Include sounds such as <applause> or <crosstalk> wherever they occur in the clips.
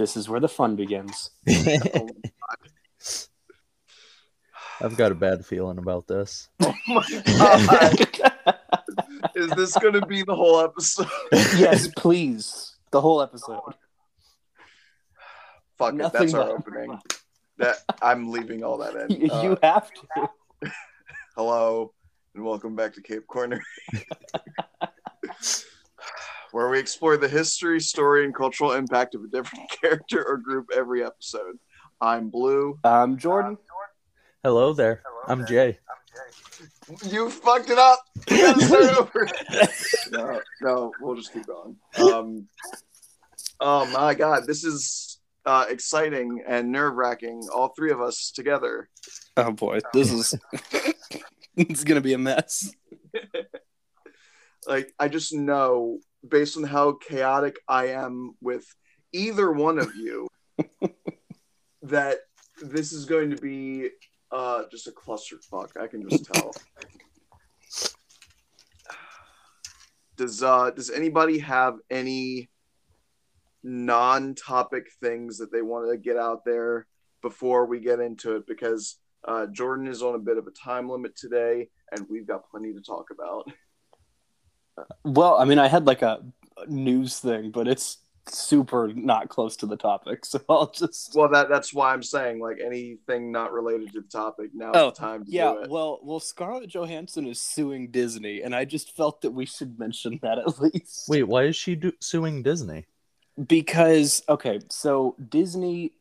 this is where the fun begins. Oh <laughs> <laughs> I've got a bad feeling about this. <laughs> my god. Is this gonna be the whole episode? yes, please. The whole episode. <sighs> Fuck it, that's our opening. That I'm leaving all that in. You, Uh, you have to. hello and welcome back to Cape Corner. Where we explore the history, story, and cultural impact of a different <laughs> character or group every episode. I'm Blue. I'm Jordan. Hello there. I'm Jay. You fucked it up. <laughs> Start over. no, no, we'll just keep going. Um, oh my god, this is uh, exciting and nerve wracking. All three of us together. Oh boy, this is <laughs> it's gonna be a mess. Like, I just know based on how chaotic I am with either one of you <laughs> that this is going to be uh, just a clusterfuck. I can just tell. Does uh does anybody have any non-topic things that they want to get out there before we get into it? Because uh, Jordan is on a bit of a time limit today, and we've got plenty to talk about. Well, I mean, I had like a news thing, but it's super not close to the topic, <laughs> so I'll just. Well, that that's why I'm saying like anything not related to the topic. now Oh, the time to Yeah, do it. well, well, Scarlett Johansson is suing Disney, and I just felt that we should mention that at least. Wait, why is she do- suing Disney? because okay so disney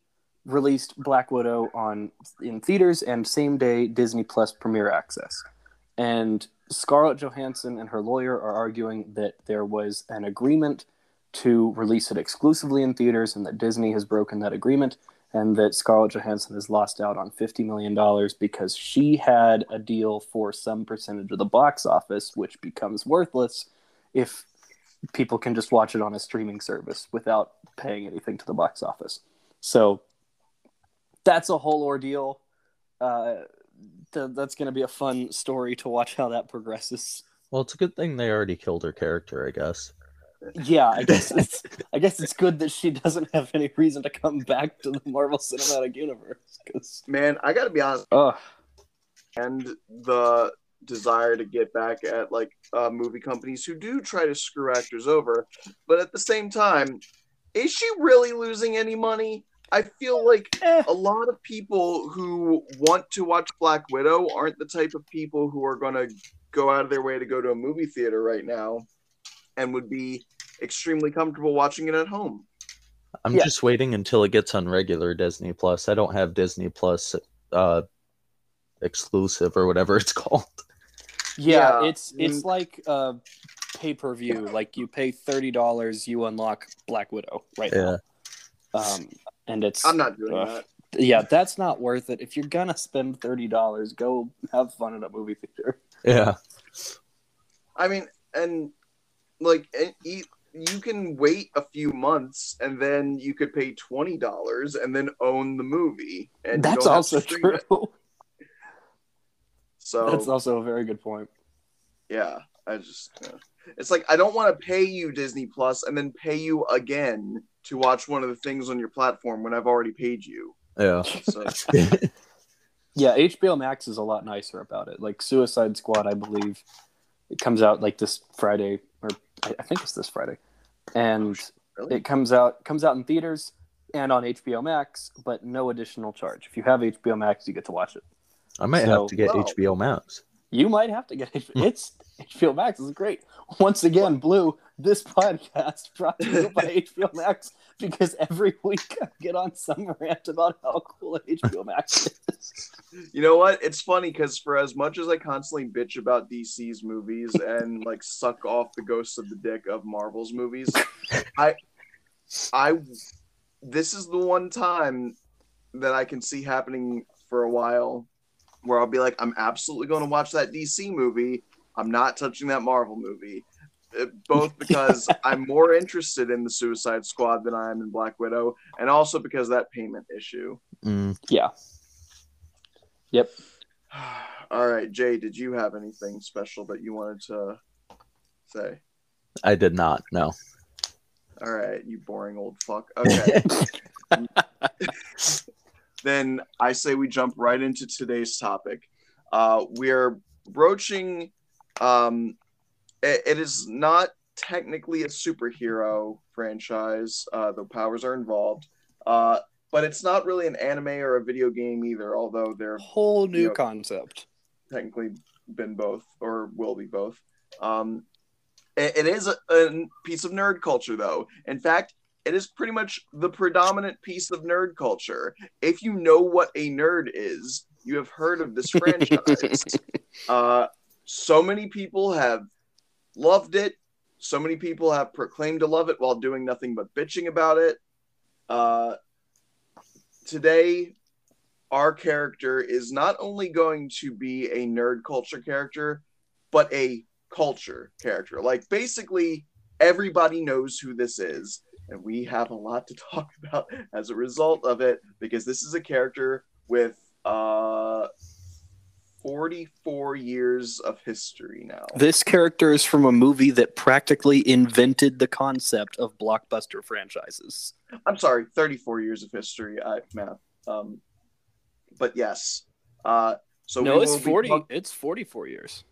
released black widow on in theaters and same day disney plus premiere access and scarlett johansson and her lawyer are arguing that there was an agreement to release it exclusively in theaters and that disney has broken that agreement and that scarlett johansson has lost out on $50 million because she had a deal for some percentage of the box office which becomes worthless if people can just watch it on a streaming service without paying anything to the box office. So that's a whole ordeal. Uh, th- that's going to be a fun story to watch how that progresses. Well, it's a good thing they already killed her character, I guess. Yeah, I guess <laughs> it's I guess it's good that she doesn't have any reason to come back to the Marvel Cinematic Universe. Cause, Man, I got to be honest. oh, And the desire to get back at like uh, movie companies who do try to screw actors over, but at the same time, is she really losing any money? I feel like eh. a lot of people who want to watch Black Widow aren't the type of people who are going to go out of their way to go to a movie theater right now and would be extremely comfortable watching it at home. I'm Yeah. just waiting until it gets on regular Disney Plus. I don't have Disney Plus uh exclusive or whatever <laughs> it's called. yeah, Yeah, it's it's like uh, pay per view. Like you pay thirty dollars, you unlock Black Widow right Yeah. now. Um, and it's I'm not doing Ugh. that. yeah, that's not worth it. If you're gonna spend thirty dollars, go have fun at a movie theater. Yeah. I mean, and like and e- you can wait a few months and then you could pay twenty dollars and then own the movie. And That's also true. it. So That's also a very good point. yeah, I just yeah. it's like I don't want to pay you Disney Plus and then pay you again to watch one of the things on your platform when I've already paid you. Yeah. So <laughs> Yeah, HBO Max is a lot nicer about it. Like Suicide Squad, I believe it comes out like this Friday, or I I think it's this Friday, and oh, really? it comes out comes out in theaters and on HBO Max, but no additional charge. If you have HBO Max, you get to watch it. I might So- have to get Wow. HBO Max. You might have to get it. Hmm. It's HBO Max is great. Once again, Blue, this podcast <laughs> brought to you <laughs> by HBO Max because every week I get on some rant about how cool HBO Max is. <laughs> You know what? It's funny because for as much as I constantly bitch about DC's movies and like suck off the ghosts of the dick of Marvel's movies, I, I, this is the one time that I can see happening for a while, where I'll be like, I'm absolutely going to watch that DC movie. I'm not touching that Marvel movie. Uh, Both <laughs> because I'm more interested in the Suicide Squad than I am in Black Widow, and also because of that payment issue. Mm, Yeah. Yep. <sighs> All right, Jay, did you have anything special that you wanted to say? I did not. No. All right, you boring old fuck. Okay, <laughs> <laughs> I say we jump right into today's topic. Uh, we are broaching. Um, it, it is not technically a superhero franchise, uh, though powers are involved. Uh, but it's not really an anime or a video game either, although they're Whole new You know- concept. technically been both or will be both. Um, it- it is a, a piece of nerd culture, though. In fact, it is pretty much the predominant piece of nerd culture. If you know what a nerd is, you have heard of this <laughs> franchise. uh, so many people have loved it. So many people have proclaimed to love it while doing nothing but bitching about it. Uh, today, our character is not only going to be a nerd culture character, but a culture character. Like basically everybody knows who this is, and we have a lot to <laughs> talk about as a result of it because this is a character with uh 44 years of history now. This character is from a movie that practically invented the concept of blockbuster franchises. I'm sorry, 34 years of history. I math. Um, but yes. Uh, so no, it's will be forty. It's forty-four years.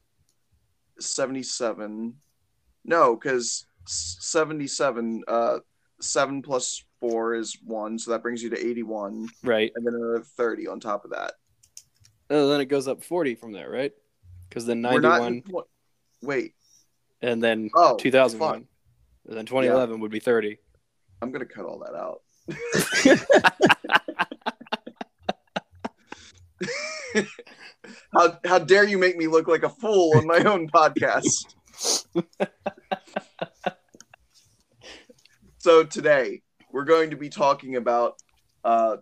77. No, because 77. Uh, seven plus four is one, so that brings you to 81, Right. and then another 30 on top of that. And then it goes up forty from there, right? Because then not ninety-one, Wait. and then Oh, two thousand one, and then twenty eleven would be thirty. I'm gonna cut all that out. <laughs> how how dare you make me look like a fool on my own podcast? <laughs> so today we're going to be talking about uh,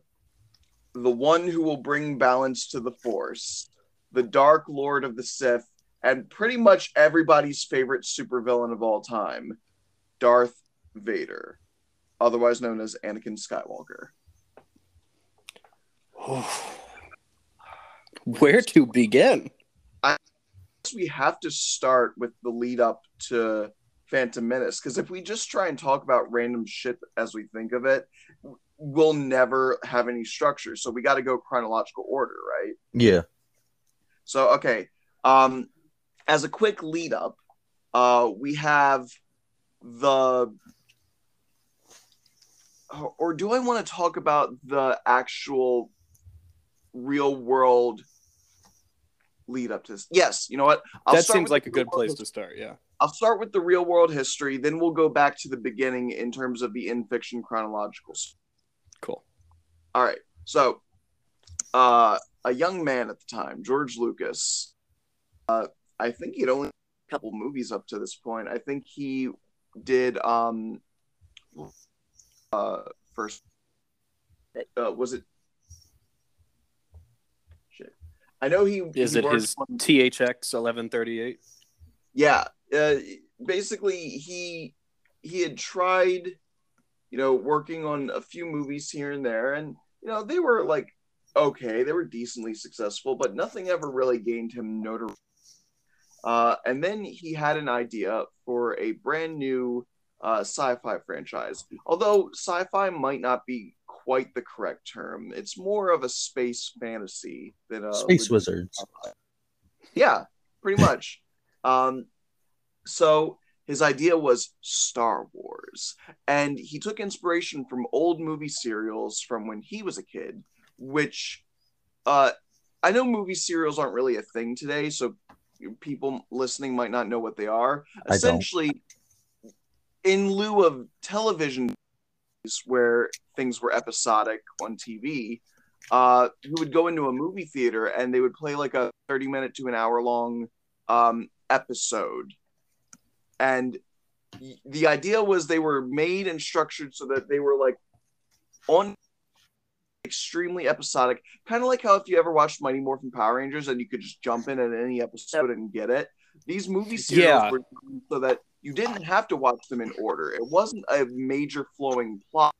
the one who will bring balance to the Force, the Dark Lord of the Sith, and pretty much everybody's favorite supervillain of all time, Darth Vader, otherwise known as Anakin Skywalker. <sighs> Where to begin? I guess we have to start with the lead up to Phantom Menace because if we just try and talk about random shit as we think of it, we'll never have any structure. So we got to go chronological order, right? Yeah. So okay, um, as a quick lead up, uh, we have the. Or do I want to talk about the actual real world lead up to this? Yes, you know what? I'll that start seems like a good place to start. Yeah. I'll start with the real world history, then we'll go back to the beginning in terms of the in fiction chronological. Cool. All right. So, uh, a young man at the time, George Lucas, uh, I think he'd only a couple movies up to this point. I think he did um uh first uh was it shit. I know he Is he it his on- THX eleven thirty eight? yeah uh, basically he he had tried you know working on a few movies here and there and you know they were like okay they were decently successful but nothing ever really gained him notoriety uh, and then he had an idea for a brand new uh, sci-fi franchise although sci-fi might not be quite the correct term it's more of a space fantasy than a Space Wizards. yeah, pretty much. <laughs> um, so his idea was Star Wars, and he took inspiration from old movie serials from when he was a kid, which uh, I know movie serials aren't really a thing today, so people listening might not know what they are. I don't. Essentially, in lieu of television where things were episodic on TV, uh, would go into a movie theater and they would play like a 30 minute to an hour long um, episode. And the idea was they were made and structured so that they were like on extremely episodic, kind of like how if you ever watched Mighty Morphin Power Rangers and you could just jump in at any episode and get it. These movie serials Yeah. were so that you didn't have to watch them in order. It wasn't a major flowing plot.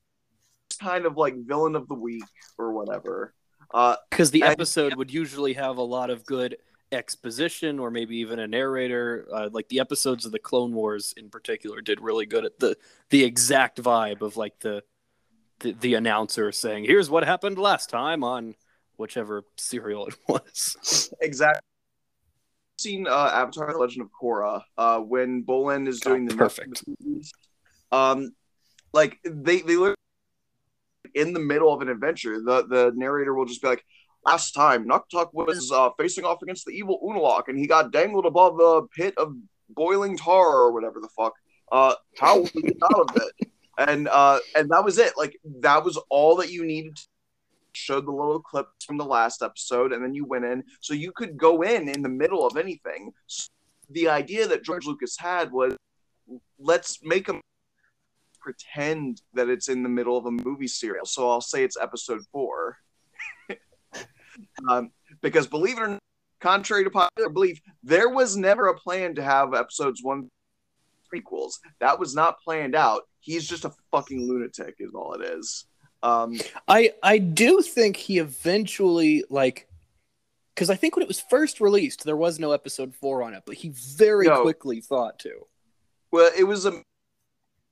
It's kind of like villain of the week or whatever. Uh, Because the And- episode would usually have a lot of good exposition or maybe even a narrator. Uh, like the episodes of the Clone Wars in particular did really good at the the exact vibe of like the the, the announcer saying, "Here's what happened last time on whichever serial it <laughs> was. exactly. Seen uh, Avatar: The Legend of Korra uh, when Bolin is doing Oh, the perfect. movies. Um, like they they look in the middle of an adventure. The the narrator will just be like, "Last time, Nuktuk was uh, facing off against the evil Unalak, and he got dangled above the pit of boiling tar or whatever the fuck. Uh, how will get out of it?" And uh, and that was it. Like that was all that you needed. To showed the little clips from the last episode, and then you went in, so you could go in in the middle of anything. So the idea that George Lucas had was, let's make them pretend that it's in the middle of a movie serial. So I'll say it's episode four, um, because believe it or not, contrary to popular belief, there was never a plan to have episodes one prequels. That was not planned out. He's just a fucking lunatic, is all it is. Um, I I do think he eventually like because I think when it was first released, there was no episode four on it, but he very No. quickly thought to. Well, it was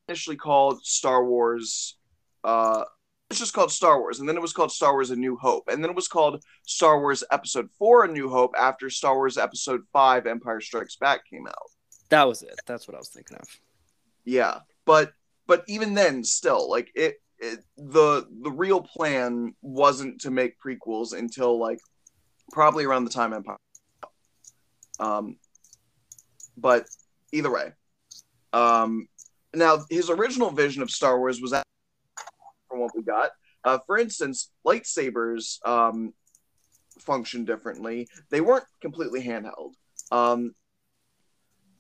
initially called Star Wars. Uh, it's just called Star Wars, and then it was called Star Wars: A New Hope, and then it was called Star Wars Episode Four: A New Hope after Star Wars Episode Five: Empire Strikes Back came out. That was it. That's what I was thinking of. Yeah, but but even then, still, like it, it the the real plan wasn't to make prequels until like probably around the time Empire. Um, but either way, um, now his original vision of Star Wars was that from what we got. Uh, for instance, lightsabers um, function differently. They weren't completely handheld. Um,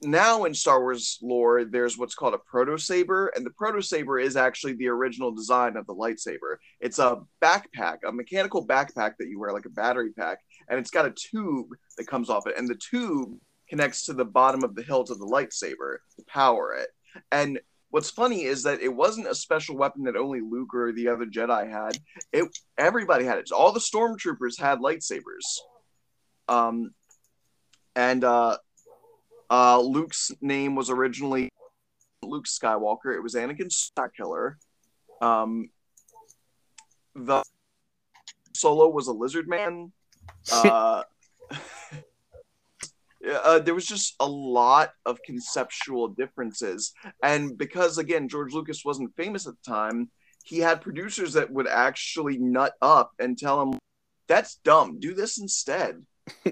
now in Star Wars lore, there's what's called a proto saber, and the proto saber is actually the original design of the lightsaber. It's a backpack, a mechanical backpack that you wear, like a battery pack, and it's got a tube that comes off it, and the tube connects to the bottom of the hilt of the lightsaber to power it. And what's funny is that it wasn't a special weapon that only Luke or the other Jedi had. It everybody had it. All the stormtroopers had lightsabers. Um, and uh, uh, Luke's name was originally Luke Skywalker. It was Anakin Skywalker. Um, the Solo was a lizard man. <laughs> Uh, <laughs> uh, there was just a lot of conceptual differences, and because again George Lucas wasn't famous at the time, he had producers that would actually nut up and tell him, "That's dumb. Do this instead."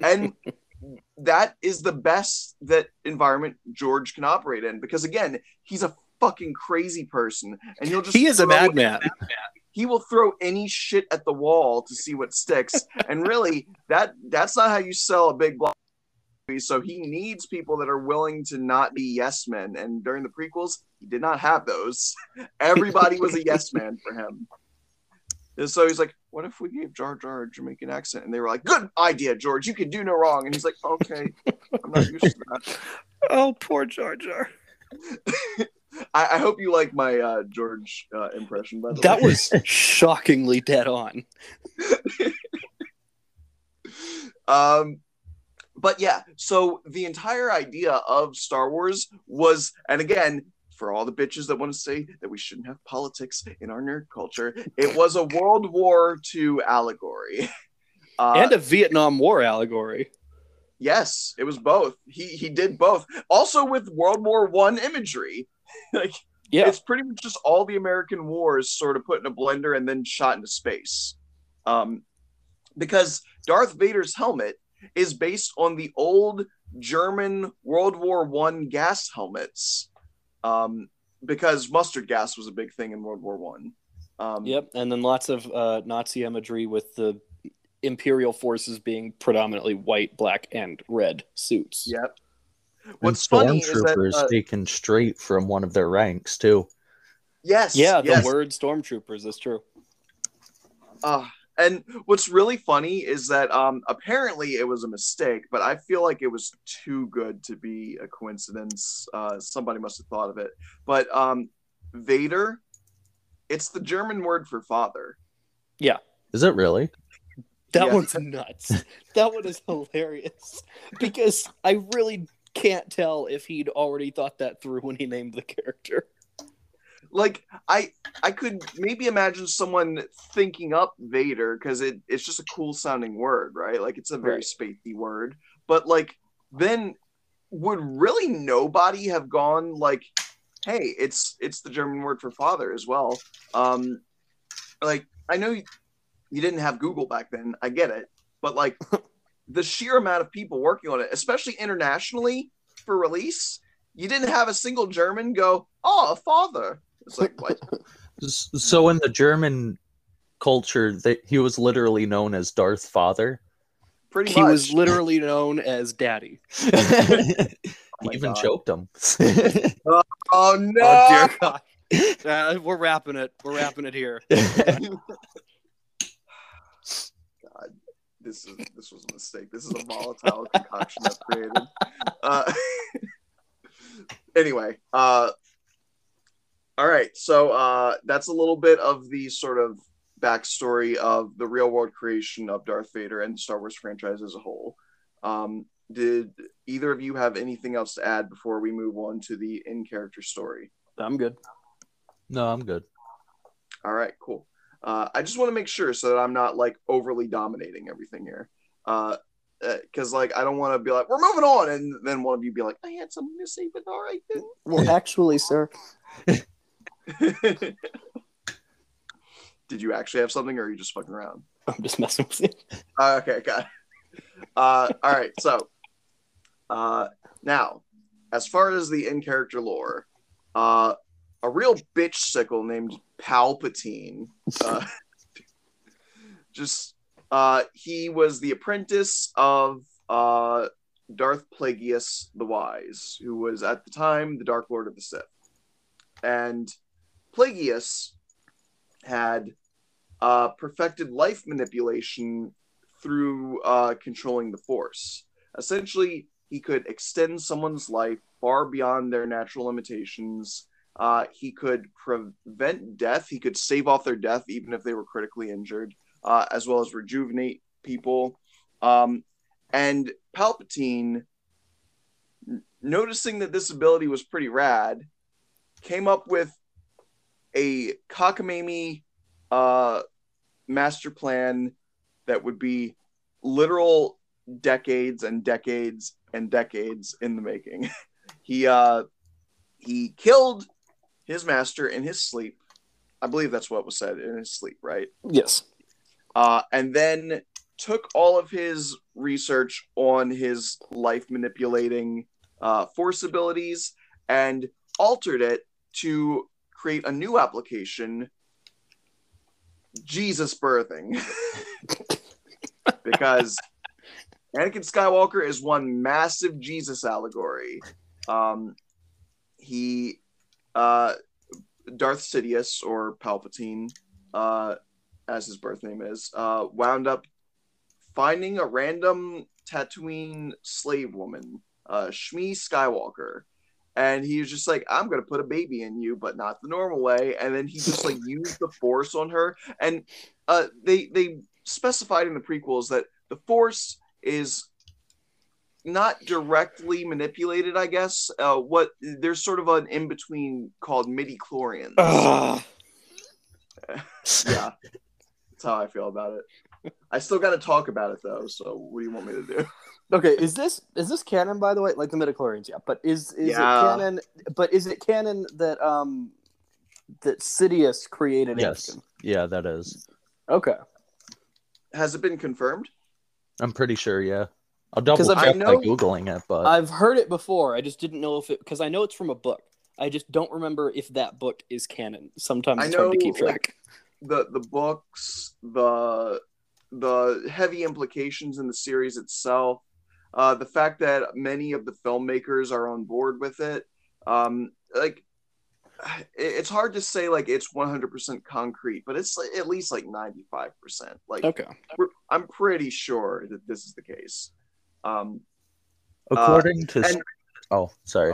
And <laughs> that is the best that environment George can operate in because again, he's a fucking crazy person, and he'll just He is a throw- madman. He will throw any shit at the wall to see what sticks, and really, that that's not how you sell a big block. So he needs people that are willing to not be yes men. And during the prequels, he did not have those. <laughs> Everybody was a yes man for him. And so he's like, "What if we gave Jar Jar a Jamaican accent?" And they were like, "Good idea, George. You can do no wrong." And he's like, "Okay, I'm not used to that." <laughs> Oh, poor Jar Jar. <laughs> I, I hope you like my uh, George uh, impression. By the way. That way, was shockingly dead on. um, but yeah. So the entire idea of Star Wars was, and again, for all the bitches that want to say that we shouldn't have politics in our nerd culture, it was a World War II allegory. <laughs> Uh, and a Vietnam War allegory. Yes, it was both. He he did both. Also with World War One imagery. <laughs> like Yeah. it's pretty much just all the American wars sort of put in a blender and then shot into space. Um, because Darth Vader's helmet is based on the old German World War One gas helmets. Um, because mustard gas was a big thing in World War One. Um, Yep. And then lots of uh, Nazi imagery with the Imperial forces being predominantly white, black, and red suits. Yep. And What's funny is that stormtroopers uh, taken straight from one of their ranks too. yes, Yeah, the yes. word stormtroopers is true. Uh, and what's really funny is that um, apparently it was a mistake, but I feel like it was too good to be a coincidence. Uh, somebody must have thought of it. But um, Vader, it's the German word for father. Yeah. Is it really? That Yeah. one's nuts. that one is hilarious because I really can't tell if he'd already thought that through when he named the character. Like I I could maybe imagine someone thinking up Vader because it, it's just a cool sounding word, right? Like it's a very Right. spacey word. But like then would really nobody have gone like, hey, it's it's the German word for father as well. Um like I know you, you didn't have Google back then, I get it, but like <laughs> the sheer amount of people working on it, especially internationally for release, you didn't have a single German go, "Oh, a father." It's like what? <laughs> So in the German culture, they, he was literally known as Darth Father. Pretty He much. was literally known as Daddy. <laughs> he even God. choked him. <laughs> oh no! Oh dear God. Uh, we're wrapping it. We're wrapping it here. God, this is this was a mistake. This is a volatile concoction I've created. Uh, anyway, uh, all right. So uh, that's a little bit of the sort of backstory of the real world creation of Darth Vader and the Star Wars franchise as a whole. Um, did either of you have anything else to add before we move on to the in character story? I'm good. no, I'm good. All right, cool. Uh, I just want to make sure so that I'm not like overly dominating everything here. Uh, because like I don't want to be like we're moving on, and then one of you be like I had something to say, but all right then. Well, actually, sir, then. <laughs> Did you actually have something, or are you just fucking around? I'm just messing with you. Uh, okay, got it. Uh, all right, so uh, now, as far as the in character lore, uh, a real bitch sickle named Palpatine, uh, <laughs> just uh, he was the apprentice of uh, Darth Plagueis the Wise, who was at the time the Dark Lord of the Sith, and Plagueis had uh, perfected life manipulation through uh, controlling the force. Essentially, he could extend someone's life far beyond their natural limitations. Uh, he could prevent death. He could save off their death even if they were critically injured, uh, as well as rejuvenate people. Um, and Palpatine, noticing that this ability was pretty rad, came up with a cockamamie uh, master plan that would be literal decades and decades and decades in the making. <laughs> he uh he killed his master in his sleep. I believe that's what was said in his sleep, right? Yes. Uh and then took all of his research on his life manipulating uh, force abilities and altered it to create a new application Jesus birthing. <laughs> because Anakin Skywalker is one massive Jesus allegory. Um, he, uh, Darth Sidious or Palpatine, uh, as his birth name is, uh, wound up finding a random Tatooine slave woman, uh, Shmi Skywalker. And he was just like, I'm gonna put a baby in you, but not the normal way. And then he just like <laughs> used the force on her. And uh, they they specified in the prequels that the force is not directly manipulated. I guess uh, what there's sort of an in between called midi chlorians. <laughs> Yeah, that's how I feel about it. I still got to talk about it though. So what do you want me to do? <laughs> Okay, is this is this canon by the way? Like the midichlorians, yeah. But is is Yeah. it canon? But is it canon that um that Sidious created Yes. Anakin? Yeah, that is. Okay. Has it been confirmed? I'm pretty sure. Yeah, I'll double 'Cause check I've- I by googling it, but I've heard it before. I just didn't know if it because I know it's from a book. I just don't remember if that book is canon. Sometimes I it's hard to keep track. like- the the books, the the heavy implications in the series itself, uh, the fact that many of the filmmakers are on board with it, um, like <sighs> it- it's hard to say like it's 100% concrete, but it's at least like 95%. Like okay. we're, I'm pretty sure that this is the case. Um, according to and- oh, sorry,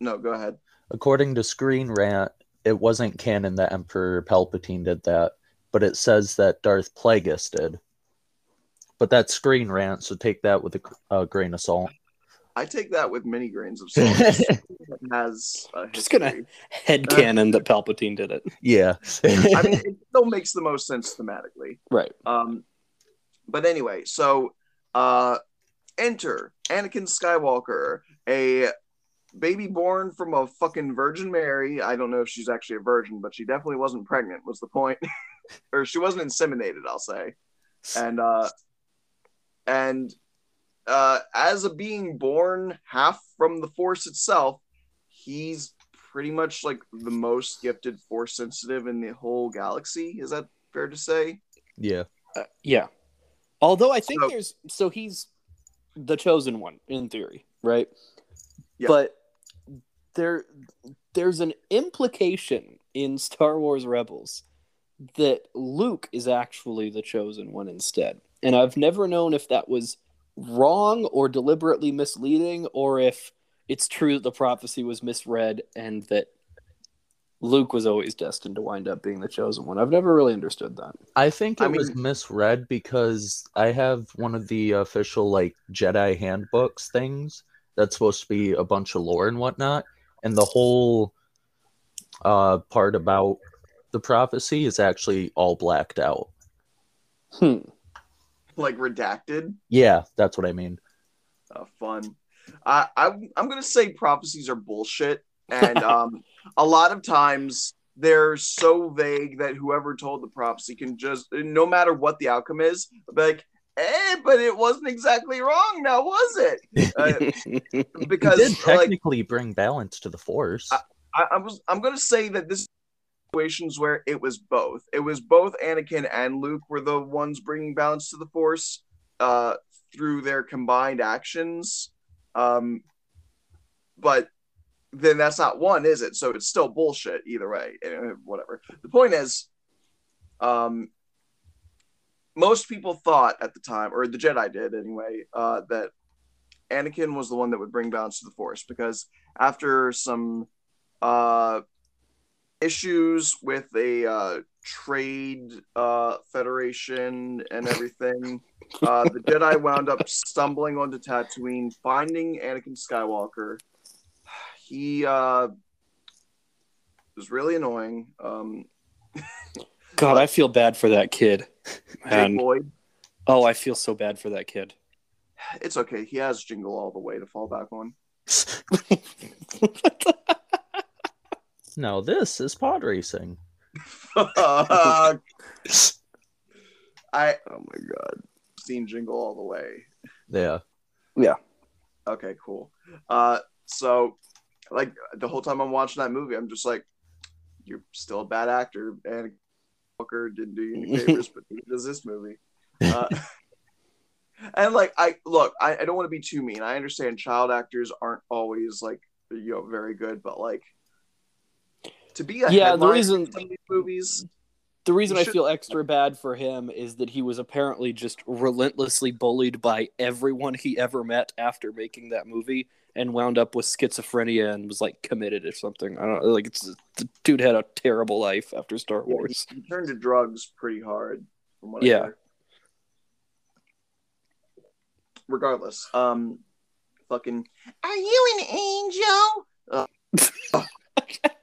no, go ahead. according to Screen Rant, it wasn't canon that Emperor Palpatine did that, but it says that Darth Plagueis did. But that's Screen Rant, so take that with a, a grain of salt. I take that with many grains of salt. <laughs> It has Just gonna- history. Headcanon that Palpatine did it. Yeah. I mean, it still makes the most sense thematically. Right. Um, but anyway, so uh, enter Anakin Skywalker, a baby born from a fucking Virgin Mary. I don't know if she's actually a virgin, but she definitely wasn't pregnant. Was the point, <laughs> or she wasn't inseminated? I'll say, and uh, and uh, as a being born half from the Force itself, he's pretty much like the most gifted Force sensitive in the whole galaxy. Is that fair to say? yeah. Uh, yeah. Although I think So- there's so he's the chosen one in theory, right? Yeah. But there there's an implication in Star Wars Rebels that Luke is actually the chosen one instead. And I've never known if that was wrong or deliberately misleading or if it's true that the prophecy was misread and that Luke was always destined to wind up being the chosen one. I've never really understood that. I think it I was misread because I have one of the official like Jedi handbooks things that's supposed to be a bunch of lore and whatnot, and the whole uh part about the prophecy is actually all blacked out. Hmm. Like redacted? Yeah, that's what I mean. Uh, fun. I, I I'm gonna say prophecies are bullshit, and <laughs> um, a lot of times they're so vague that whoever told the prophecy can just, no matter what the outcome is, be like, "Eh, but it wasn't exactly wrong, now was it?" <laughs> Uh, It because did like technically bring balance to the force. I, I was I'm gonna say that this situations where it was both. It was both Anakin and Luke were the ones bringing balance to the Force uh, through their combined actions. Um, but then that's not one, is it? So it's still bullshit either way. Eh, Whatever. The point is, um, most people thought at the time, or the Jedi did anyway, uh, that Anakin was the one that would bring balance to the Force because after some uh, issues with a uh, trade uh, federation and everything. Uh, the Jedi wound up stumbling onto Tatooine, finding Anakin Skywalker. He uh, was really annoying. Um, <laughs> God, I feel bad for that kid. Lloyd, Oh, I feel so bad for that kid. it's okay. He has Jingle All the Way to fall back on. <laughs> no, this is pod racing. Fuck. I oh my god. seen Jingle All the Way. Yeah, yeah. Okay, cool. Uh, so like the whole time I'm watching that movie, I'm just like, you're still a bad actor, and Walker didn't do you any <laughs> favors, but he does this movie. Uh, <laughs> and like, I look, I, I don't want to be too mean. I understand child actors aren't always like you know very good, but like to be a Yeah, the reason- in some of these movies, The reason I should- feel extra bad for him is that he was apparently just relentlessly bullied by everyone he ever met after making that movie and wound up with schizophrenia and was like committed or something. I don't know. Like, it's the dude had a terrible life after Star Wars. he turned to drugs pretty hard. From what I Yeah. Regardless, um, fucking, are you an angel? <laughs>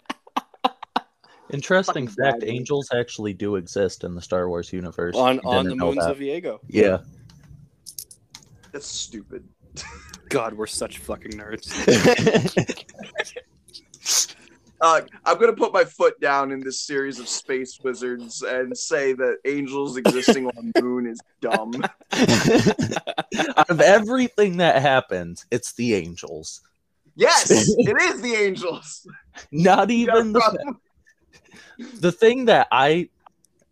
Interesting fact: bad. angels actually do exist in the Star Wars universe. on You on the moons that. of Iego. Yeah. That's stupid. <laughs> God, we're such fucking nerds. <laughs> Uh, I'm gonna put my foot down in this series of space wizards and say that angels existing on the moon is dumb. Out <laughs> of everything that happens, it's the angels. Yes, it is the angels. Not You got a even the problem? The thing that I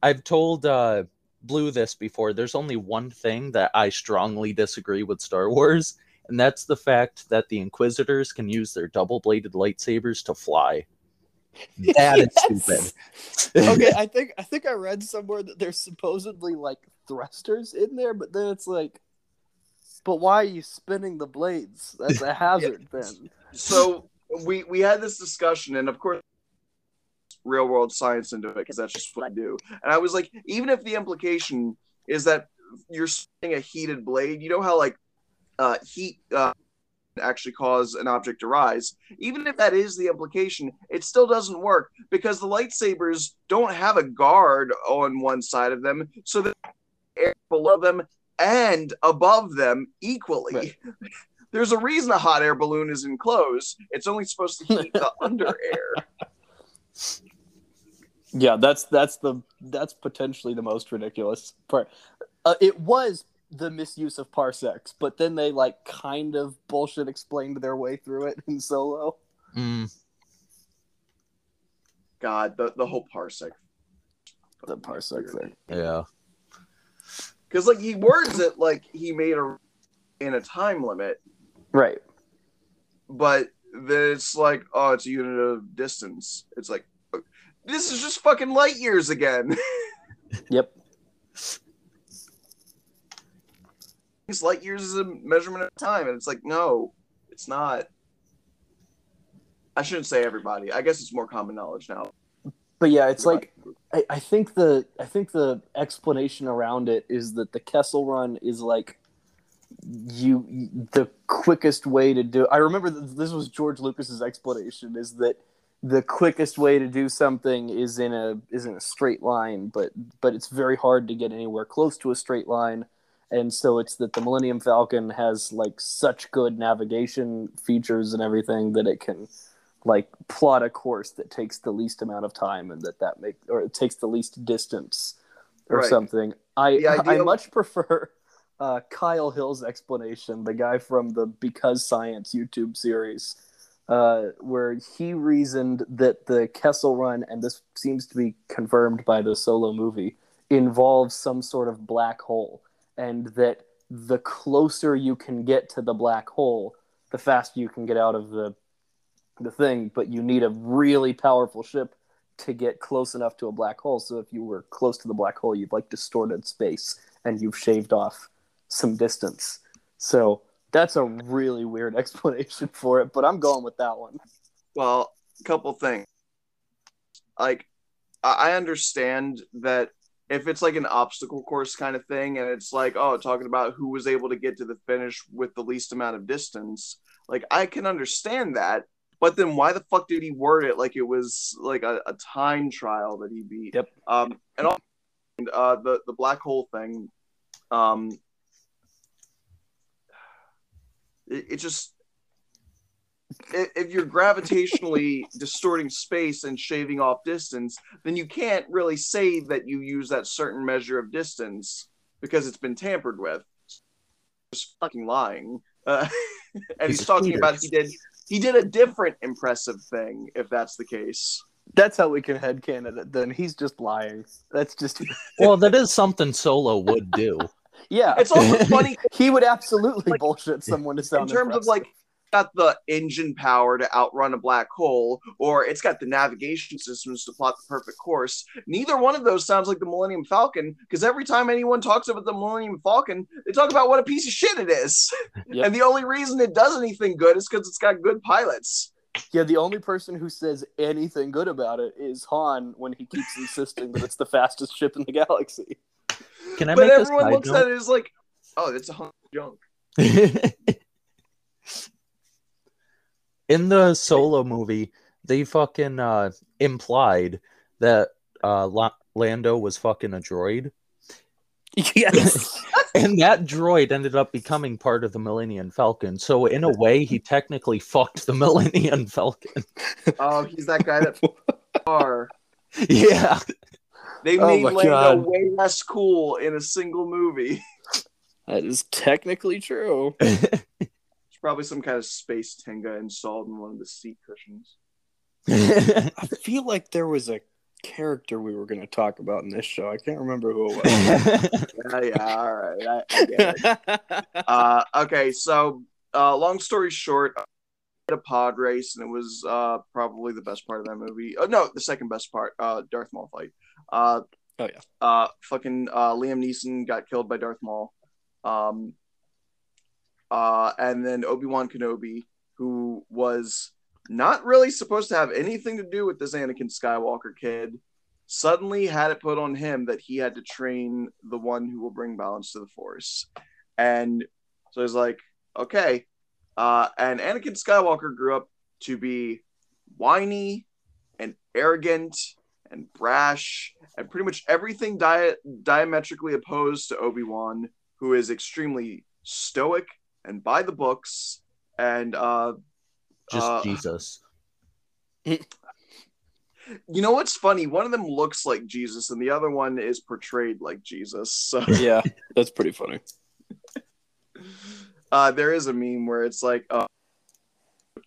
I've told uh Blue this before. There's only one thing that I strongly disagree with Star Wars, and that's the fact that the Inquisitors can use their double-bladed lightsabers to fly. <laughs> That is Yes! stupid. okay, <laughs> I think I think I read somewhere that there's supposedly like thrusters in there, but then it's like, but why are you spinning the blades? That's a <laughs> hazard then. so we we had this discussion and of course real world science into it because that's just what i do and i was like even if the implication is that you're spinning a heated blade you know how like uh heat uh actually cause an object to rise. Even if that is the implication, it still doesn't work because the lightsabers don't have a guard on one side of them, so the air below them and above them equally. Right. <laughs> There's a reason a hot air balloon is enclosed. It's only supposed to heat the <laughs> under air. Yeah, that's that's the that's potentially the most ridiculous part. Uh, it was the misuse of parsecs, but then they like kind of bullshit explained their way through it in Solo. Mm, God, the, the whole parsec. The parsec thing. yeah. Because like he words it like he made a in a time limit, Right. but then it's like, oh, it's a unit of distance. It's like this is just fucking light years again. <laughs> Yep. These light years is a measurement of time, and it's like, no, it's not. I shouldn't say everybody. I guess it's more common knowledge now. But yeah, it's like I, I think the I think the explanation around it is that the Kessel Run is like you the quickest way to do. I remember th- this was George Lucas's explanation is that the quickest way to do something is in a is in a straight line, but but it's very hard to get anywhere close to a straight line. And so it's that the Millennium Falcon has like such good navigation features and everything that it can like plot a course that takes the least amount of time and that that make or it takes the least distance or Right. something. I I of- much prefer uh, Kyle Hill's explanation, the guy from the Because Science YouTube series, uh, where he reasoned that the Kessel Run, and this seems to be confirmed by the solo movie, involves some sort of black hole, and that the closer you can get to the black hole, the faster you can get out of the the thing. But you need a really powerful ship to get close enough to a black hole. So if you were close to the black hole, you've like distorted space and you've shaved off some distance. So that's a really weird <laughs> explanation for it, but I'm going with that one. Well, a couple things. Like, I understand that if it's like an obstacle course kind of thing, and it's like, oh, talking about who was able to get to the finish with the least amount of distance, like I can understand that. But then why the fuck did he word it like it was like a, a time trial that he beat? Yep. Um, and also, uh, the the black hole thing, um, it, it just i- if you're gravitationally <laughs> distorting space and shaving off distance, then you can't really say that you use that certain measure of distance because it's been tampered with. Just fucking lying. Uh, <laughs> and he's, He's talking cheater. about he did he did a different impressive thing if that's the case. That's how we can headcanon it. Then he's just lying. That's just Well, that is something Solo would do. Yeah. It's also <laughs> funny he would absolutely Like, bullshit someone to sound in terms of like got the engine power to outrun a black hole or it's got the navigation systems to plot the perfect course neither one of those sounds like the millennium falcon because every time anyone talks about the millennium falcon they talk about what a piece of shit it is <laughs> Yep. and the only reason it does anything good is because it's got good pilots Yeah, the only person who says anything good about it is Han when he keeps insisting that it's the fastest ship in the galaxy. Can I but make everyone looks note? at it as like oh it's a hunk of junk <laughs> in the solo movie, they fucking uh, implied that uh, La- Lando was fucking a droid, Yes. <laughs> and that droid ended up becoming part of the Millennium Falcon. So in a way, he technically fucked the <laughs> Millennium Falcon. oh he's that guy that are yeah, they Oh made my Lando God. way less cool in a single movie <laughs> that is technically true. <laughs> It's probably some kind of space tenga installed in one of the seat cushions. <laughs> I feel like there was a character we were going to talk about in this show. I can't remember who it was. Yeah, yeah, all right. I, I. Uh, okay, so uh, long story short, I had a pod race, and it was uh, probably the best part of that movie. Oh, no, the second best part, uh, Darth Maul fight. Uh, Oh, yeah. Uh, fucking uh, Liam Neeson got killed by Darth Maul. Um, uh, and then Obi Wan Kenobi, who was not really supposed to have anything to do with this Anakin Skywalker kid, suddenly had it put on him that he had to train the one who will bring balance to the Force. And so he's like, okay, Uh, and Anakin Skywalker grew up to be whiny and arrogant and brash and pretty much everything di- diametrically opposed to Obi Wan, who is extremely stoic and by the books and uh, Just Uh, Jesus. <laughs> you know what's funny? One of them looks like Jesus, and the other one is portrayed like Jesus. So <laughs> Yeah, that's pretty funny. <laughs> uh, there is a meme where it's like, uh,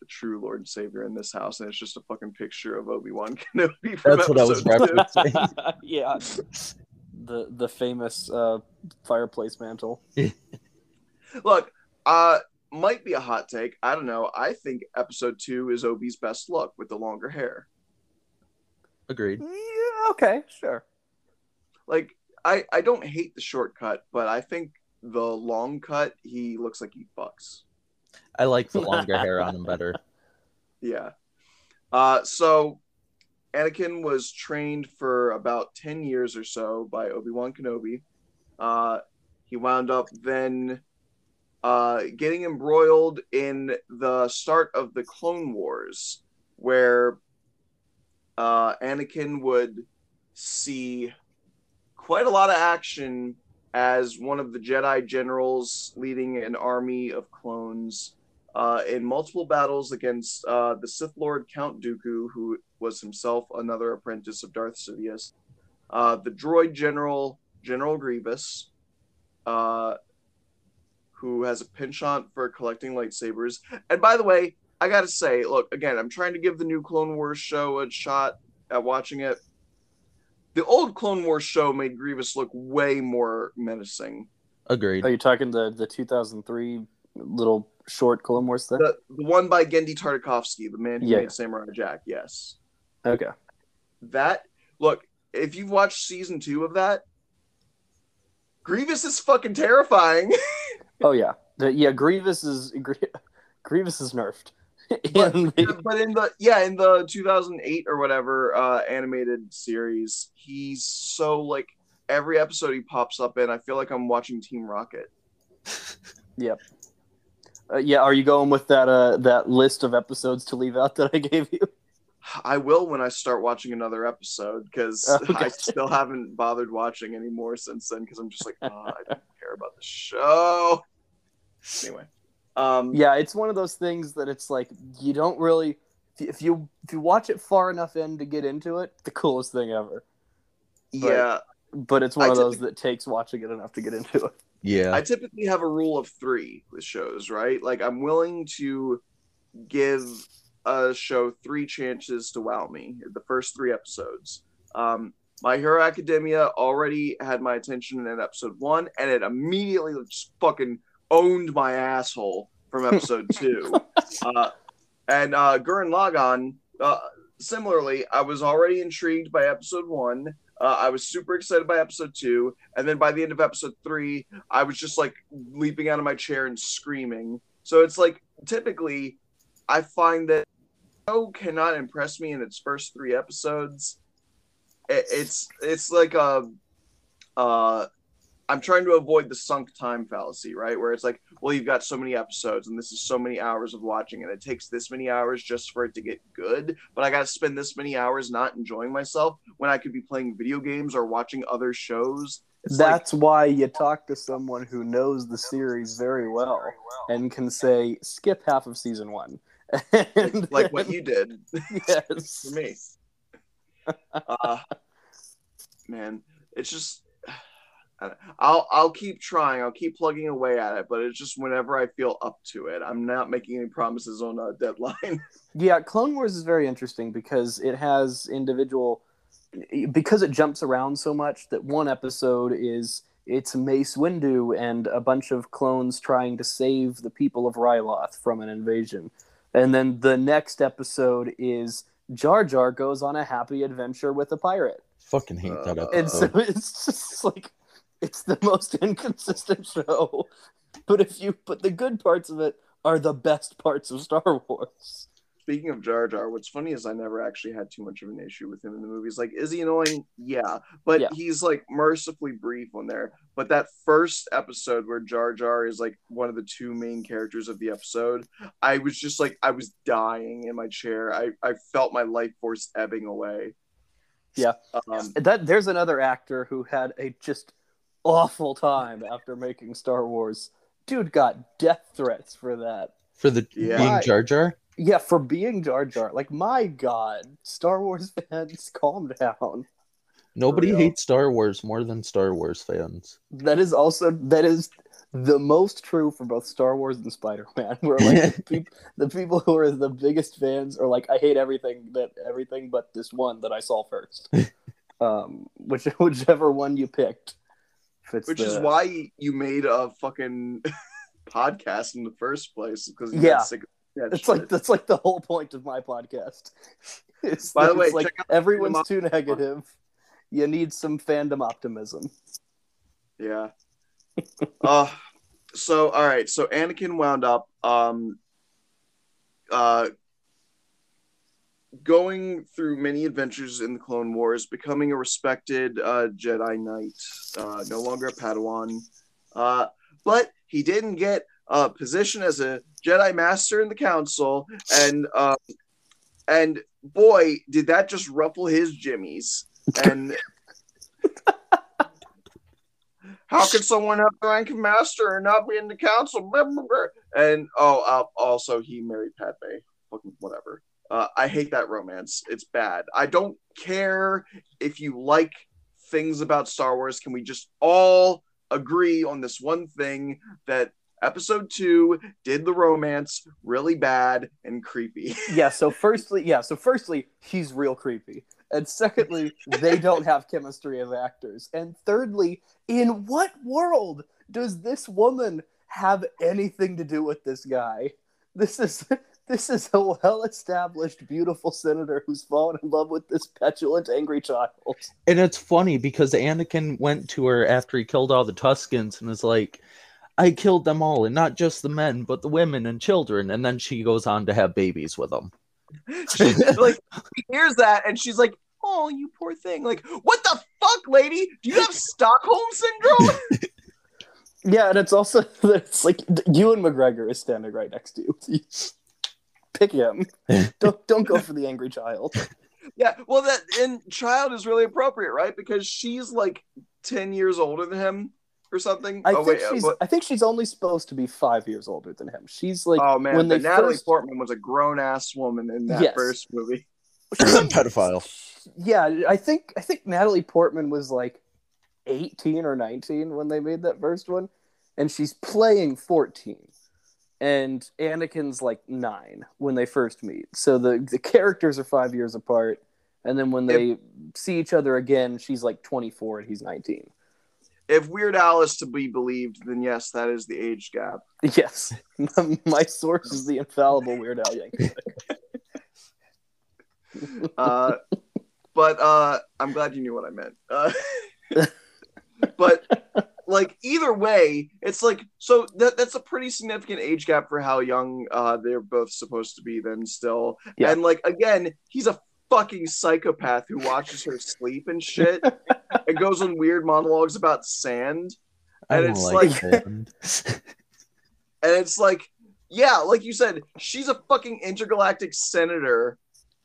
the true Lord and Savior in this house, and it's just a fucking picture of Obi Wan <laughs> Kenobi. From That's what I was episode referencing. <laughs> yeah, the the famous uh, fireplace mantle. <laughs> Look, uh, might be a hot take. I don't know. I think episode two is Obi's best look with the longer hair. Agreed. Yeah, okay, sure. Like, I I don't hate the shortcut, but I think the long cut, he looks like he fucks. I like the longer <laughs> hair on him better. Yeah. Uh, so Anakin was trained for about 10 years or so by Obi-Wan Kenobi. Uh, he wound up then uh, getting embroiled in the start of the Clone Wars, where uh, Anakin would see quite a lot of action as one of the Jedi generals leading an army of clones uh, in multiple battles against uh, the Sith Lord Count Dooku, who was himself another apprentice of Darth Sidious, uh, the droid general General Grievous, uh, who has a penchant for collecting lightsabers. And by the way, I gotta say, look again, I'm trying to give the new Clone Wars show a shot at watching it. The old Clone Wars show made Grievous look way more menacing. Agreed. Are you talking the the 2003 little short Clone Wars thing? The, the one by Genndy Tartakovsky, the man who Yeah. made Samurai Jack, yes. Okay. That look, if you've watched season two of that, Grievous is fucking terrifying. <laughs> Oh yeah, the, yeah. Grievous is Grie- <laughs> Grievous is nerfed. <laughs> But- <laughs> In the- but in the yeah, in the 2008 or whatever uh animated series, he's so like every episode he pops up in, I feel like I'm watching Team Rocket. <laughs> uh, yeah, are you going with that uh that list of episodes to leave out that I gave you? I will when I start watching another episode because Oh, I still haven't bothered watching anymore since then because I'm just like, oh, I don't care about the show. Anyway, um, Yeah, it's one of those things that it's like you don't really if you if you, watch it far enough in to get into it, the coolest thing ever. yeah, But it's one I of those that takes watching it enough to get into it. Yeah. I typically have a rule of three with shows, right? Like I'm willing to give a show three chances to wow me. The first three episodes. Um, My Hero Academia already had my attention in episode one, and it immediately just fucking owned my asshole from episode <laughs> two. Uh, and uh, Gurren Lagann, uh, similarly, I was already intrigued by episode one. Uh, I was super excited by episode two, and then by the end of episode three, I was just like leaping out of my chair and screaming. So it's like typically, I find that show cannot impress me in its first three episodes. It, it's it's like a, uh, I'm trying to avoid the sunk time fallacy, right? Where it's like, well, you've got so many episodes, and this is so many hours of watching, and it takes this many hours just for it to get good. But I got to spend this many hours not enjoying myself when I could be playing video games or watching other shows. It's like, That's why you talk to someone who knows the series very well and can say skip half of season one. And <laughs> like what you did yes. <laughs> for me. <laughs> Uh, man, it's just I'll I'll keep trying. I'll keep plugging away at it, but it's just whenever I feel up to it. I'm not making any promises on a deadline. <laughs> Yeah, Clone Wars is very interesting because it has individual because it jumps around so much that one episode is it's Mace Windu and a bunch of clones trying to save the people of Ryloth from an invasion. And then the next episode is Jar Jar goes on a happy adventure with a pirate. Fucking hate that Uh, And so <laughs> it's just like it's the most <laughs> inconsistent show. But if you but the good parts of it are the best parts of Star Wars. speaking of Jar Jar, what's funny is I never actually had too much of an issue with him in the movies. Like, is he annoying? Yeah, but Yeah. he's like mercifully brief on there. But that first episode where Jar Jar is like one of the two main characters of the episode, I was just like I was dying in my chair. I I felt my life force ebbing away. Yeah. Um, That there's another actor who had a just awful time after making Star Wars. Dude got death threats for that. For the Yeah. being Jar Jar? Yeah, for being Jar Jar. Like my God, Star Wars <laughs> fans, calm down. Nobody hates Star Wars more than Star Wars fans. That is also that is the most true for both Star Wars and Spider Man. <laughs> Where like the, <laughs> peop- the people who are the biggest fans are like, I hate everything that everything but this one that I saw first. um, which whichever one you picked fits. which the- is why you made a fucking <laughs> podcast in the first place because Yeah. sick It's shit. like that's like the whole point of my podcast. <laughs> It's, By the way, like everyone's too negative. You need some fandom optimism. Yeah. uh so all right, so Anakin wound up um uh going through many adventures in the Clone Wars, becoming a respected uh Jedi Knight, uh no longer a Padawan. Uh but he didn't get a position as a Jedi Master in the Council and um and boy, did that just ruffle his jimmies. And <laughs> how could someone have the rank of master and not be in the council? And oh, uh, also he married Padme. Fucking whatever. Uh, I hate that romance. It's bad. I don't care if you like things about Star Wars. Can we just all agree on this one thing that Episode two did the romance really bad and creepy. <laughs> Yeah, so firstly, yeah, so firstly, he's real creepy. And secondly, they don't have chemistry as actors. And thirdly, in what world does this woman have anything to do with this guy? This is this is a well-established, beautiful senator who's fallen in love with this petulant, angry child. And it's funny because Anakin went to her after he killed all the Tuscans and is like, I killed them all, and not just the men, but the women and children. And then she goes on to have babies with them. <laughs> She's like, he hears that and she's like, "Oh, you poor thing! Like, what the fuck, lady? Do you have Stockholm syndrome?" <laughs> Yeah, and it's also <laughs> that it's like Ewan McGregor is standing right next to you. Pick him. <laughs> don't don't go for the angry child. yeah, well, that and child is really appropriate, right? Because she's like ten years older than him or something. I oh think wait, uh, she's what- I think she's only supposed to be five years older than him. She's like oh man, when but Natalie first Portman was a grown ass woman in that Yes. first movie. Pedophile. Yeah, I think I think Natalie Portman was like eighteen or nineteen when they made that first one, and she's playing fourteen. And Anakin's like nine when they first meet. So the the characters are five years apart, and then when they see each other again, she's like twenty four and he's nineteen. If Weird Al is to be believed, then yes, that is the age gap. <laughs> Yes, <laughs> my source is the infallible Weird Al Yankovic. <laughs> Uh, but uh, I'm glad you knew what I meant. Uh, but like either way, it's like so that that's a pretty significant age gap for how young uh, they're both supposed to be. Then still, Yeah. and like again, he's a fucking psychopath who watches her sleep and shit. <laughs> and goes on weird monologues about sand. And it's like, like- <laughs> <laughs> And it's like, yeah, like you said, she's a fucking intergalactic senator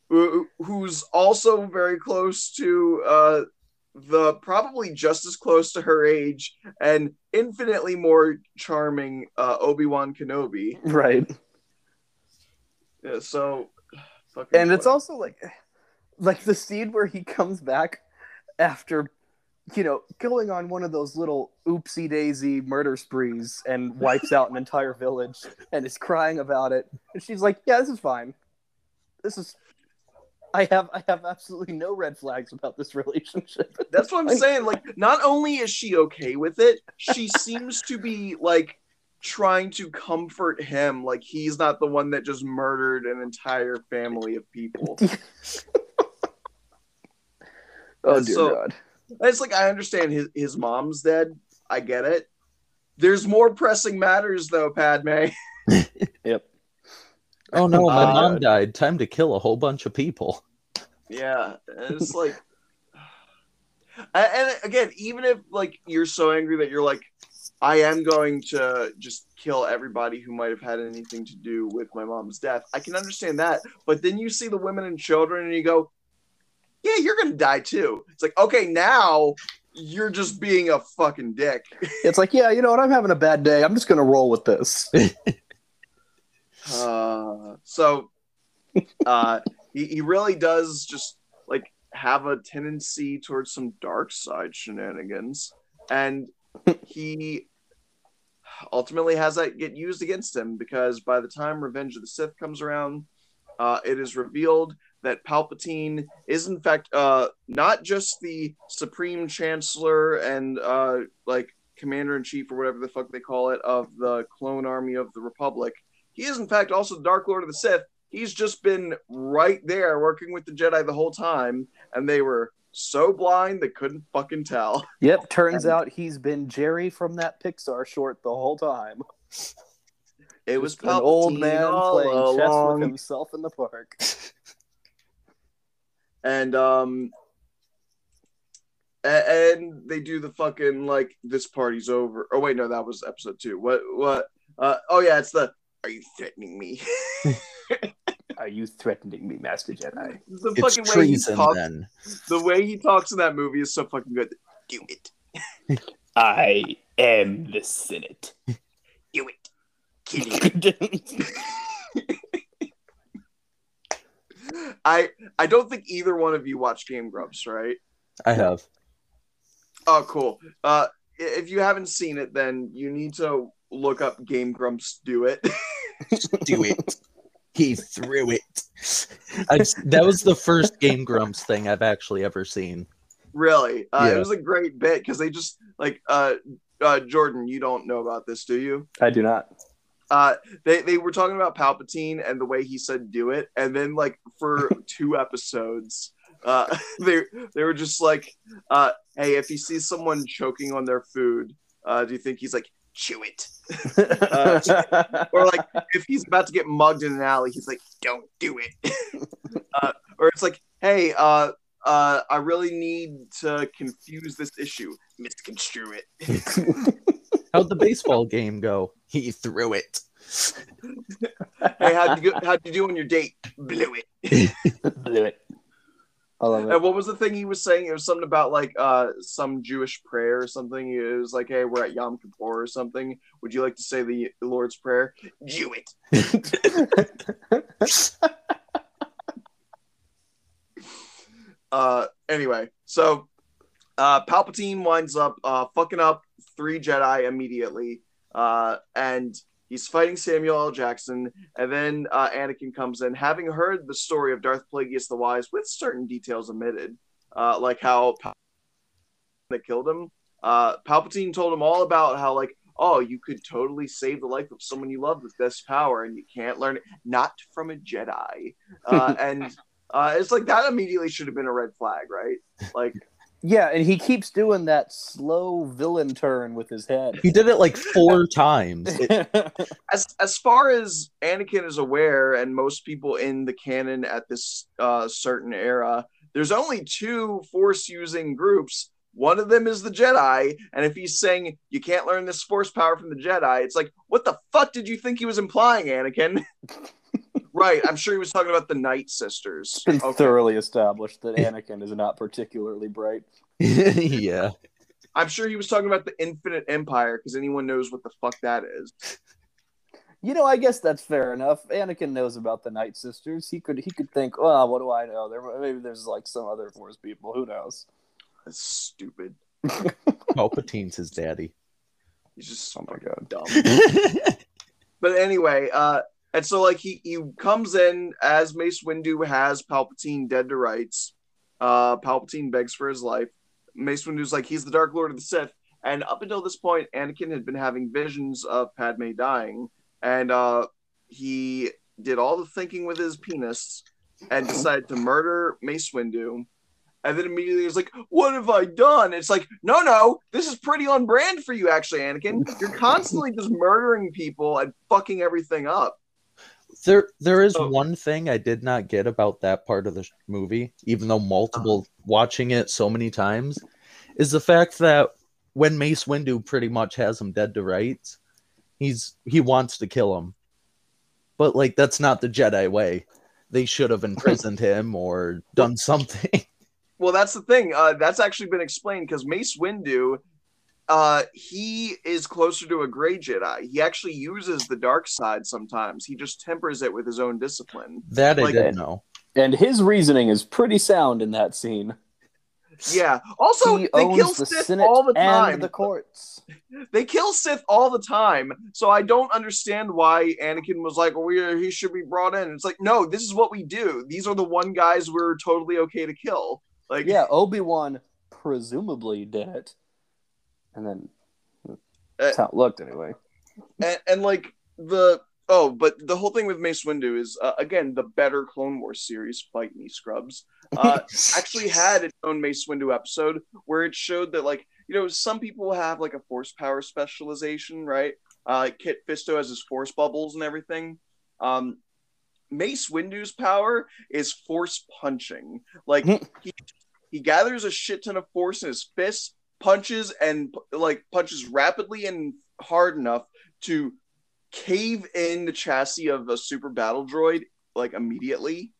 who, who's also very close to uh, the probably just as close to her age and infinitely more charming uh, Obi Wan Kenobi. right. Yeah, so, and it's also like like the scene where he comes back after you know going on one of those little oopsie daisy murder sprees and wipes out an entire village and is crying about it and she's like yeah this is fine this is i have i have absolutely no red flags about this <laughs> relationship That's what I'm <laughs> saying. Like, not only is she okay with it, she <laughs> seems to be like trying to comfort him. Like he's not the one that just murdered an entire family of people. oh dear So- god it's like I understand his his mom's dead. I get it. There's more pressing matters though, Padme. yep Oh no, my Uh, mom died. Time to kill a whole bunch of people. Yeah, and it's like, <sighs> and and again, even if like you're so angry that you're like, I am going to just kill everybody who might have had anything to do with my mom's death. I can understand that, but then you see the women and children, and you go, yeah, you're gonna die too. It's like, okay, now you're just being a fucking dick. It's like, yeah, you know what? I'm having a bad day. I'm just gonna roll with this. <laughs> Uh, so uh, he, he really does just like have a tendency towards some dark side shenanigans, and he ultimately has that get used against him because by the time Revenge of the Sith comes around, uh, it is revealed that Palpatine is in fact uh, not just the Supreme Chancellor and uh, like Commander in Chief or whatever the fuck they call it of the clone army of the Republic. He is in fact also the Dark Lord of the Sith. He's just been right there working with the Jedi the whole time, and they were so blind they couldn't fucking tell. <laughs> Yep, turns out he's been Jerry from that Pixar short the whole time. It was Just an old man playing chess with himself in the park. <laughs> and um and they do the fucking like this party's over oh wait no that was episode two what what uh oh yeah it's the are you threatening me <laughs> Are you threatening me, Master Jedi? the It's fucking way he treason talks then. the way he talks in that movie is so fucking good do it <laughs> I am the Senate. do it kill <laughs> it i i don't think either one of you watched game grumps right I have. Oh, cool. Uh, if you haven't seen it, then you need to look up Game Grumps. Do it. Do it. <laughs> He threw it. I, that was the first Game Grumps thing I've actually ever seen. really, uh, Yeah. it was a great bit because they just like uh, uh, Jordan. You don't know about this, do you? I do not. Uh, they they were talking about Palpatine and the way he said "do it," and then like for <laughs> two episodes. Uh, <laughs> they they were just like, uh, "Hey, if he sees someone choking on their food, uh, do you think he's like chew it?" <laughs> or like if he's about to get mugged in an alley, he's like, "Don't do it." <laughs> uh, or it's like, "Hey, uh, uh, I really need to confuse this issue, misconstrue it." <laughs> How'd the baseball game go? He threw it. hey, how'd you go, how'd you do on your date? Blew it. Blew it. I love And what was the thing he was saying? It was something about like uh some Jewish prayer or something. It was like, "Hey, we're at Yom Kippur or something. Would you like to say the Lord's prayer?" Do it. <laughs> Uh, anyway, so uh, Palpatine winds up uh, fucking up three Jedi immediately, uh, and he's fighting Samuel L. Jackson. And then uh, Anakin comes in, having heard the story of Darth Plagueis the Wise, with certain details omitted, uh, like how Pal- that killed him. Uh, Palpatine told him all about how like. Oh, you could totally save the life of someone you love with this power, and you can't learn it not from a Jedi. Uh, <laughs> and uh, it's like that immediately should have been a red flag, right? Like, Yeah, and he keeps doing that slow villain turn with his head. He did it like four <laughs> times. It- <laughs> as as far as Anakin is aware, and most people in the canon at this uh, certain era, there's only two Force using groups. One of them is the Jedi, and if he's saying you can't learn this Force power from the Jedi, it's like, what the fuck did you think he was implying, Anakin? <laughs> right, I'm sure he was talking about the Night Sisters. It's been Okay. thoroughly established that Anakin is not particularly bright. <laughs> yeah. I'm sure he was talking about the Infinite Empire because anyone knows what the fuck that is. You know, I guess that's fair enough. Anakin knows about the Night Sisters. He could he could think, oh, what do I know? There maybe there's like some other Force people. Who knows? That's stupid. <laughs> Palpatine's his daddy. He's just Oh my god. dumb. <laughs> but anyway, uh, and so like he he comes in as Mace Windu has Palpatine dead to rights. Uh, Palpatine begs for his life. Mace Windu's like he's the Dark Lord of the Sith, and up until this point, Anakin had been having visions of Padme dying, and uh, he did all the thinking with his penis and decided to murder Mace Windu. And then immediately he's like, What have I done? It's like, No, no, this is pretty on brand for you, actually, Anakin. You're constantly just murdering people and fucking everything up. There, there is Oh. one thing I did not get about that part of the movie, even though multiple watching it so many times, is the fact that when Mace Windu pretty much has him dead to rights, he's he wants to kill him, but like that's not the Jedi way. They should have imprisoned <laughs> him or done something. Well, that's the thing. Uh, that's actually been explained because Mace Windu, uh, he is closer to a gray Jedi. He actually uses the dark side sometimes. He just tempers it with his own discipline. That I Like- didn't know. And his reasoning is pretty sound in that scene. Yeah. Also, he they kill the Sith Senate all the time. and the courts. <laughs> They kill Sith all the time. So I don't understand why Anakin was like, "Oh, we, he should be brought in." It's like, no, this is what we do. These are the one guys we're totally okay to kill. Like, Yeah, Obi Wan presumably did it, and then that's how it looked anyway. and, and like the oh, but the whole thing with Mace Windu is uh, again the better Clone Wars series, fight me scrubs, uh, <laughs> actually had its own Mace Windu episode where it showed that like you know some people have like a force power specialization, right? Uh, Kit Fisto has his force bubbles and everything. Um, Mace Windu's power is force punching. Like <laughs> he he gathers a shit ton of force in his fists, punches and like punches rapidly and hard enough to cave in the chassis of a super battle droid like immediately.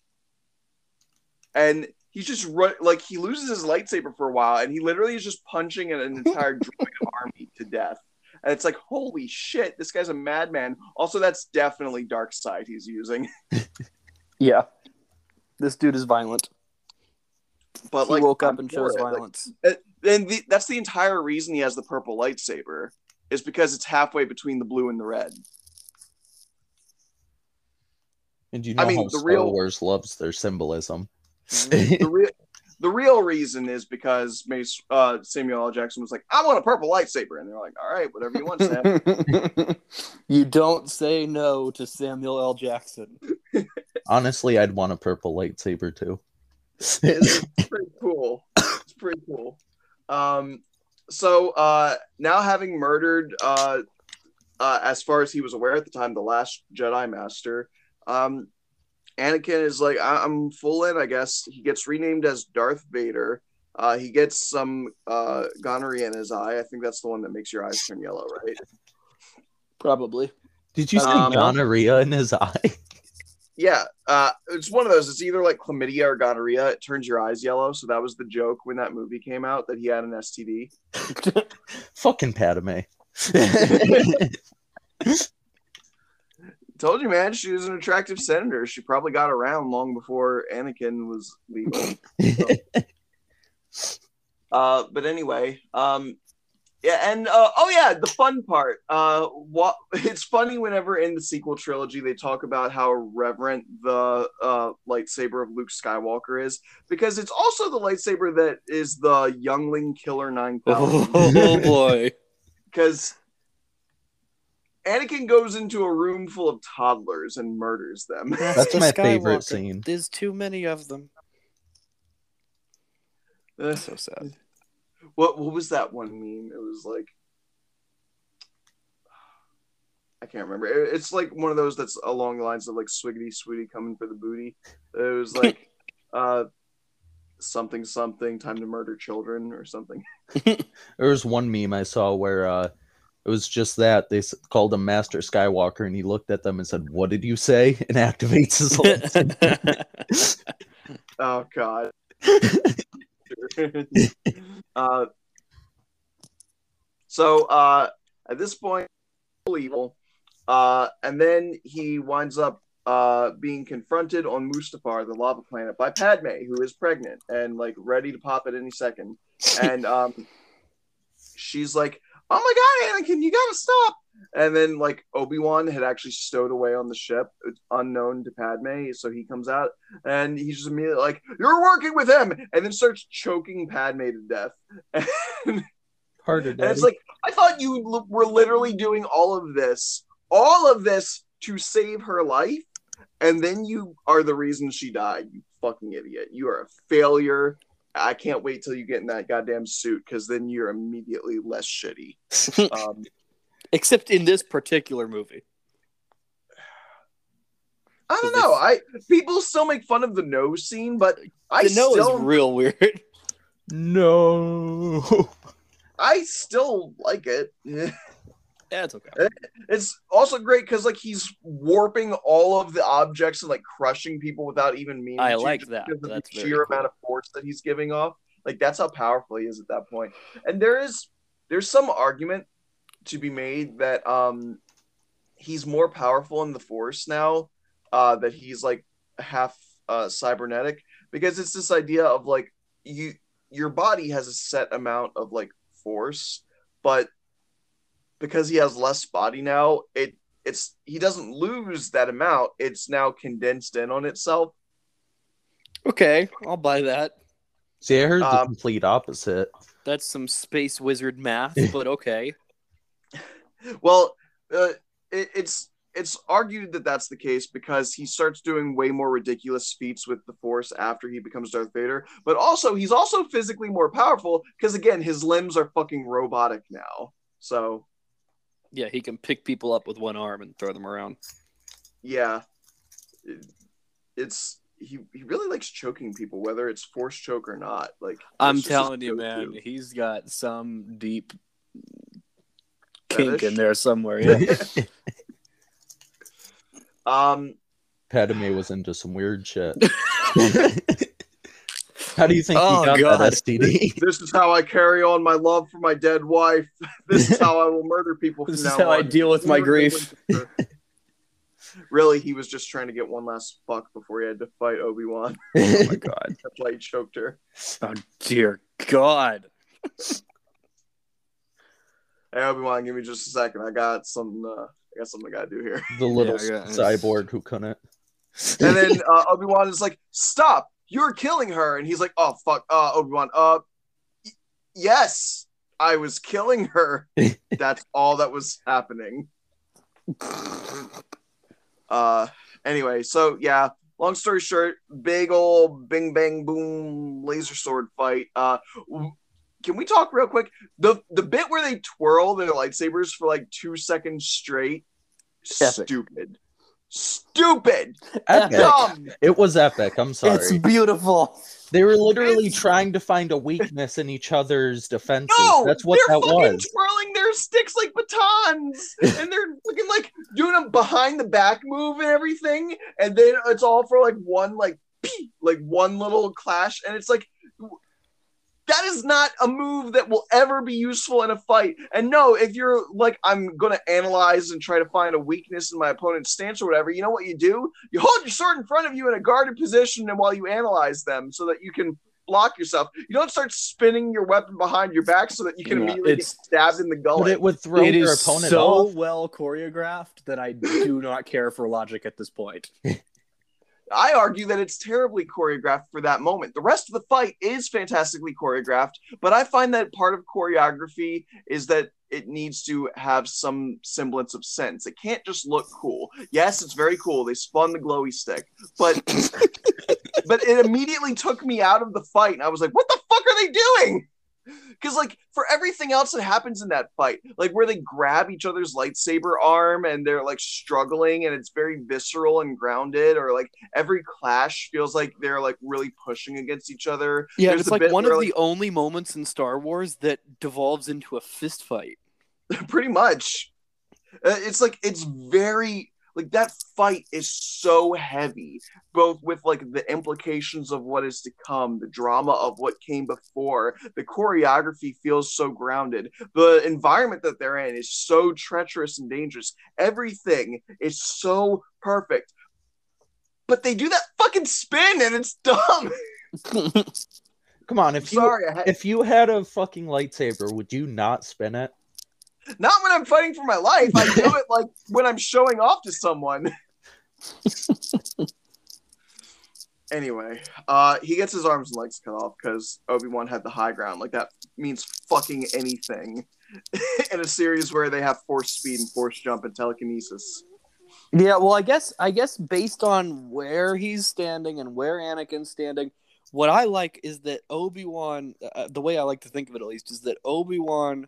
And he's just run like he loses his lightsaber for a while, and he literally is just punching an, an <laughs> entire droid army to death. And it's like, holy shit, this guy's a madman. Also, that's definitely dark side he's using. <laughs> Yeah, this dude is violent. But he like, woke up I'm and for chose it. Like, violence. and the, that's the entire reason he has the purple lightsaber is because it's halfway between the blue and the red. And you know I mean, how the Star real- Wars loves their symbolism. the <laughs> real the real reason is because Mace uh, Samuel L. Jackson was like, "I want a purple lightsaber," and they're like, "All right, whatever you want, Sam." <laughs> you don't say no to Samuel L. Jackson. Honestly, I'd want a purple lightsaber too. It's pretty cool. It's pretty cool. Um, so uh, now having murdered, uh, uh, as far as he was aware at the time, the last Jedi Master, um, Anakin is like, I- I'm full in. I guess he gets renamed as Darth Vader. Uh, he gets some uh, gonorrhea in his eye. I think that's the one that makes your eyes turn yellow, right? Probably. Did you see Um, gonorrhea in his eye? <laughs> Yeah, uh, it's one of those. It's either like chlamydia or gonorrhea. It turns your eyes yellow. So that was the joke when that movie came out that he had an STD. <laughs> Fucking Padme. <laughs> Told you, man. She was an attractive senator. She probably got around long before Anakin was legal. <laughs> uh, but anyway, um, yeah, and uh, oh yeah, the fun part. Uh, what <laughs> it's funny whenever in the sequel trilogy they talk about how reverent the uh, lightsaber of Luke Skywalker is, because it's also the lightsaber that is the Youngling Killer Nine <laughs> Thousand. oh boy. <laughs> because Anakin goes into a room full of toddlers and murders them. That's my favorite scene. There's too many of them. Uh, So sad. What what was that one meme? It was like I can't remember. It- It's like one of those that's along the lines of like swiggity sweetie coming for the booty. It was like <laughs> uh something something time to murder children or something. <laughs> There was one meme I saw where uh, it was just that they s- called him Master Skywalker, and he looked at them and said, "What did you say?" <laughs> and activates his lightsaber. Oh god. <laughs> uh, so uh, at this point, evil, uh, and then he winds up uh, being confronted on Mustafar, the lava planet, by Padme, who is pregnant and like ready to pop at any second. And um, she's like, "Oh my god, Anakin, you gotta stop!" And then like Obi Wan had actually stowed away on the ship, unknown to Padme, so he comes out and he's just immediately like, "You're working with him," and then starts choking Padme to death. <laughs> And, Harder, and it's like, I thought you l- were literally doing all of this, all of this to save her life, and then you are the reason she died. You fucking idiot! You are a failure. I can't wait till you get in that goddamn suit because then you're immediately less shitty. <laughs> Um, Except in this particular movie. I don't They- know. I people still make fun of the nose scene, but I the nose still is real weird. No. I still like it. <laughs> Yeah, it's okay. It's also great because like he's warping all of the objects and like crushing people without even meaning. I to, like that. That's the sheer cool. amount of force that he's giving off. Like that's how powerful he is at that point. And there is there's some argument to be made that um he's more powerful in the force now uh that he's like half uh cybernetic because it's this idea of like you your body has a set amount of like force but because he has less body now it it's he doesn't lose that amount it's now condensed in on itself Okay, I'll buy that. See, I heard the Um, complete opposite. That's some space wizard math, <laughs> but okay. well uh, it, it's it's argued that that's the case because he starts doing way more ridiculous feats with the force after he becomes darth vader but also he's also physically more powerful because again his limbs are fucking robotic now so Yeah, he can pick people up with one arm and throw them around. yeah it's he, he really likes choking people whether it's force choke or not like I'm that's just his telling you, man, go-to. he's got some deep kink Fetish? in there somewhere. Yeah. <laughs> <laughs> um Padme was into some weird shit. <laughs> How do you think Oh, he got God. that STD? this is how I carry on my love for my dead wife. <laughs> This is how I will murder people. From This is now how I deal with my grief. <laughs> really, he was just trying to get one last fuck before he had to fight Obi Wan. <laughs> oh my god. That's why he choked her. Oh dear God. Hey Obi Wan, give me just a second. I got some. Uh, I got something I gotta do here. the little Yeah, yeah. cyborg who couldn't. And then uh, Obi Wan is like, "Stop! You're killing her!" And he's like, "Oh fuck, uh, Obi Wan. Uh, y- yes, I was killing her. <laughs> That's all that was happening." Uh, anyway, so yeah. Long story short, big old bing bang boom laser sword fight. Uh, can we talk real quick? The the bit where they twirl their lightsabers for like two seconds straight, Epic. stupid, stupid, Epic. dumb. It was epic. I'm sorry. It's beautiful. They were literally It's- trying to find a weakness in each other's defenses. No, That's what they're that fucking was. twirling their sticks like batons, <laughs> and they're looking like doing a behind the back move and everything, and then it's all for like one like like one little clash, and it's like that is not a move that will ever be useful in a fight. And no, if you're like I'm gonna analyze and try to find a weakness in my opponent's stance or whatever, you know what you do? You hold your sword in front of you in a guarded position, and while you analyze them, so that you can block yourself. You don't start spinning your weapon behind your back so that you can Yeah, immediately get stabbed in the But gullet. it would throw It your opponent so off. well choreographed that I do not care for logic at this point. <laughs> I argue that it's terribly choreographed for that moment. The rest of the fight is fantastically choreographed, but I find that part of choreography is that it needs to have some semblance of sense. It can't just look cool. Yes, it's very cool. They spun the glowy stick, but <laughs> but it immediately took me out of the fight, and I was like, "What the fuck are they doing?" Because like for everything else that happens in that fight, like where they grab each other's lightsaber arm and they're like struggling, and it's very visceral and grounded, or like every clash feels like they're like really pushing against each other. Yeah, There's it's like one of like- the only moments in Star Wars that devolves into a fist fight. <laughs> pretty much Uh, it's like it's very like that fight is so heavy both with like the implications of what is to come the drama of what came before the choreography feels so grounded the environment that they're in is so treacherous and dangerous everything is so perfect but they do that fucking spin and it's dumb <laughs> <laughs> Come on, if you sorry had, if you had a fucking lightsaber, would you not spin it? Not when i'm fighting for my life. I do it like <laughs> when i'm showing off to someone. Anyway uh he gets his arms and legs cut off because obi-wan had the high ground. Like that means fucking anything <laughs> in a series where they have force speed and force jump and telekinesis. Yeah, well, I guess I guess based on where he's standing and where Anakin's standing, what I like is that Obi Wan. Uh, the way I like to think of it, at least, is that Obi Wan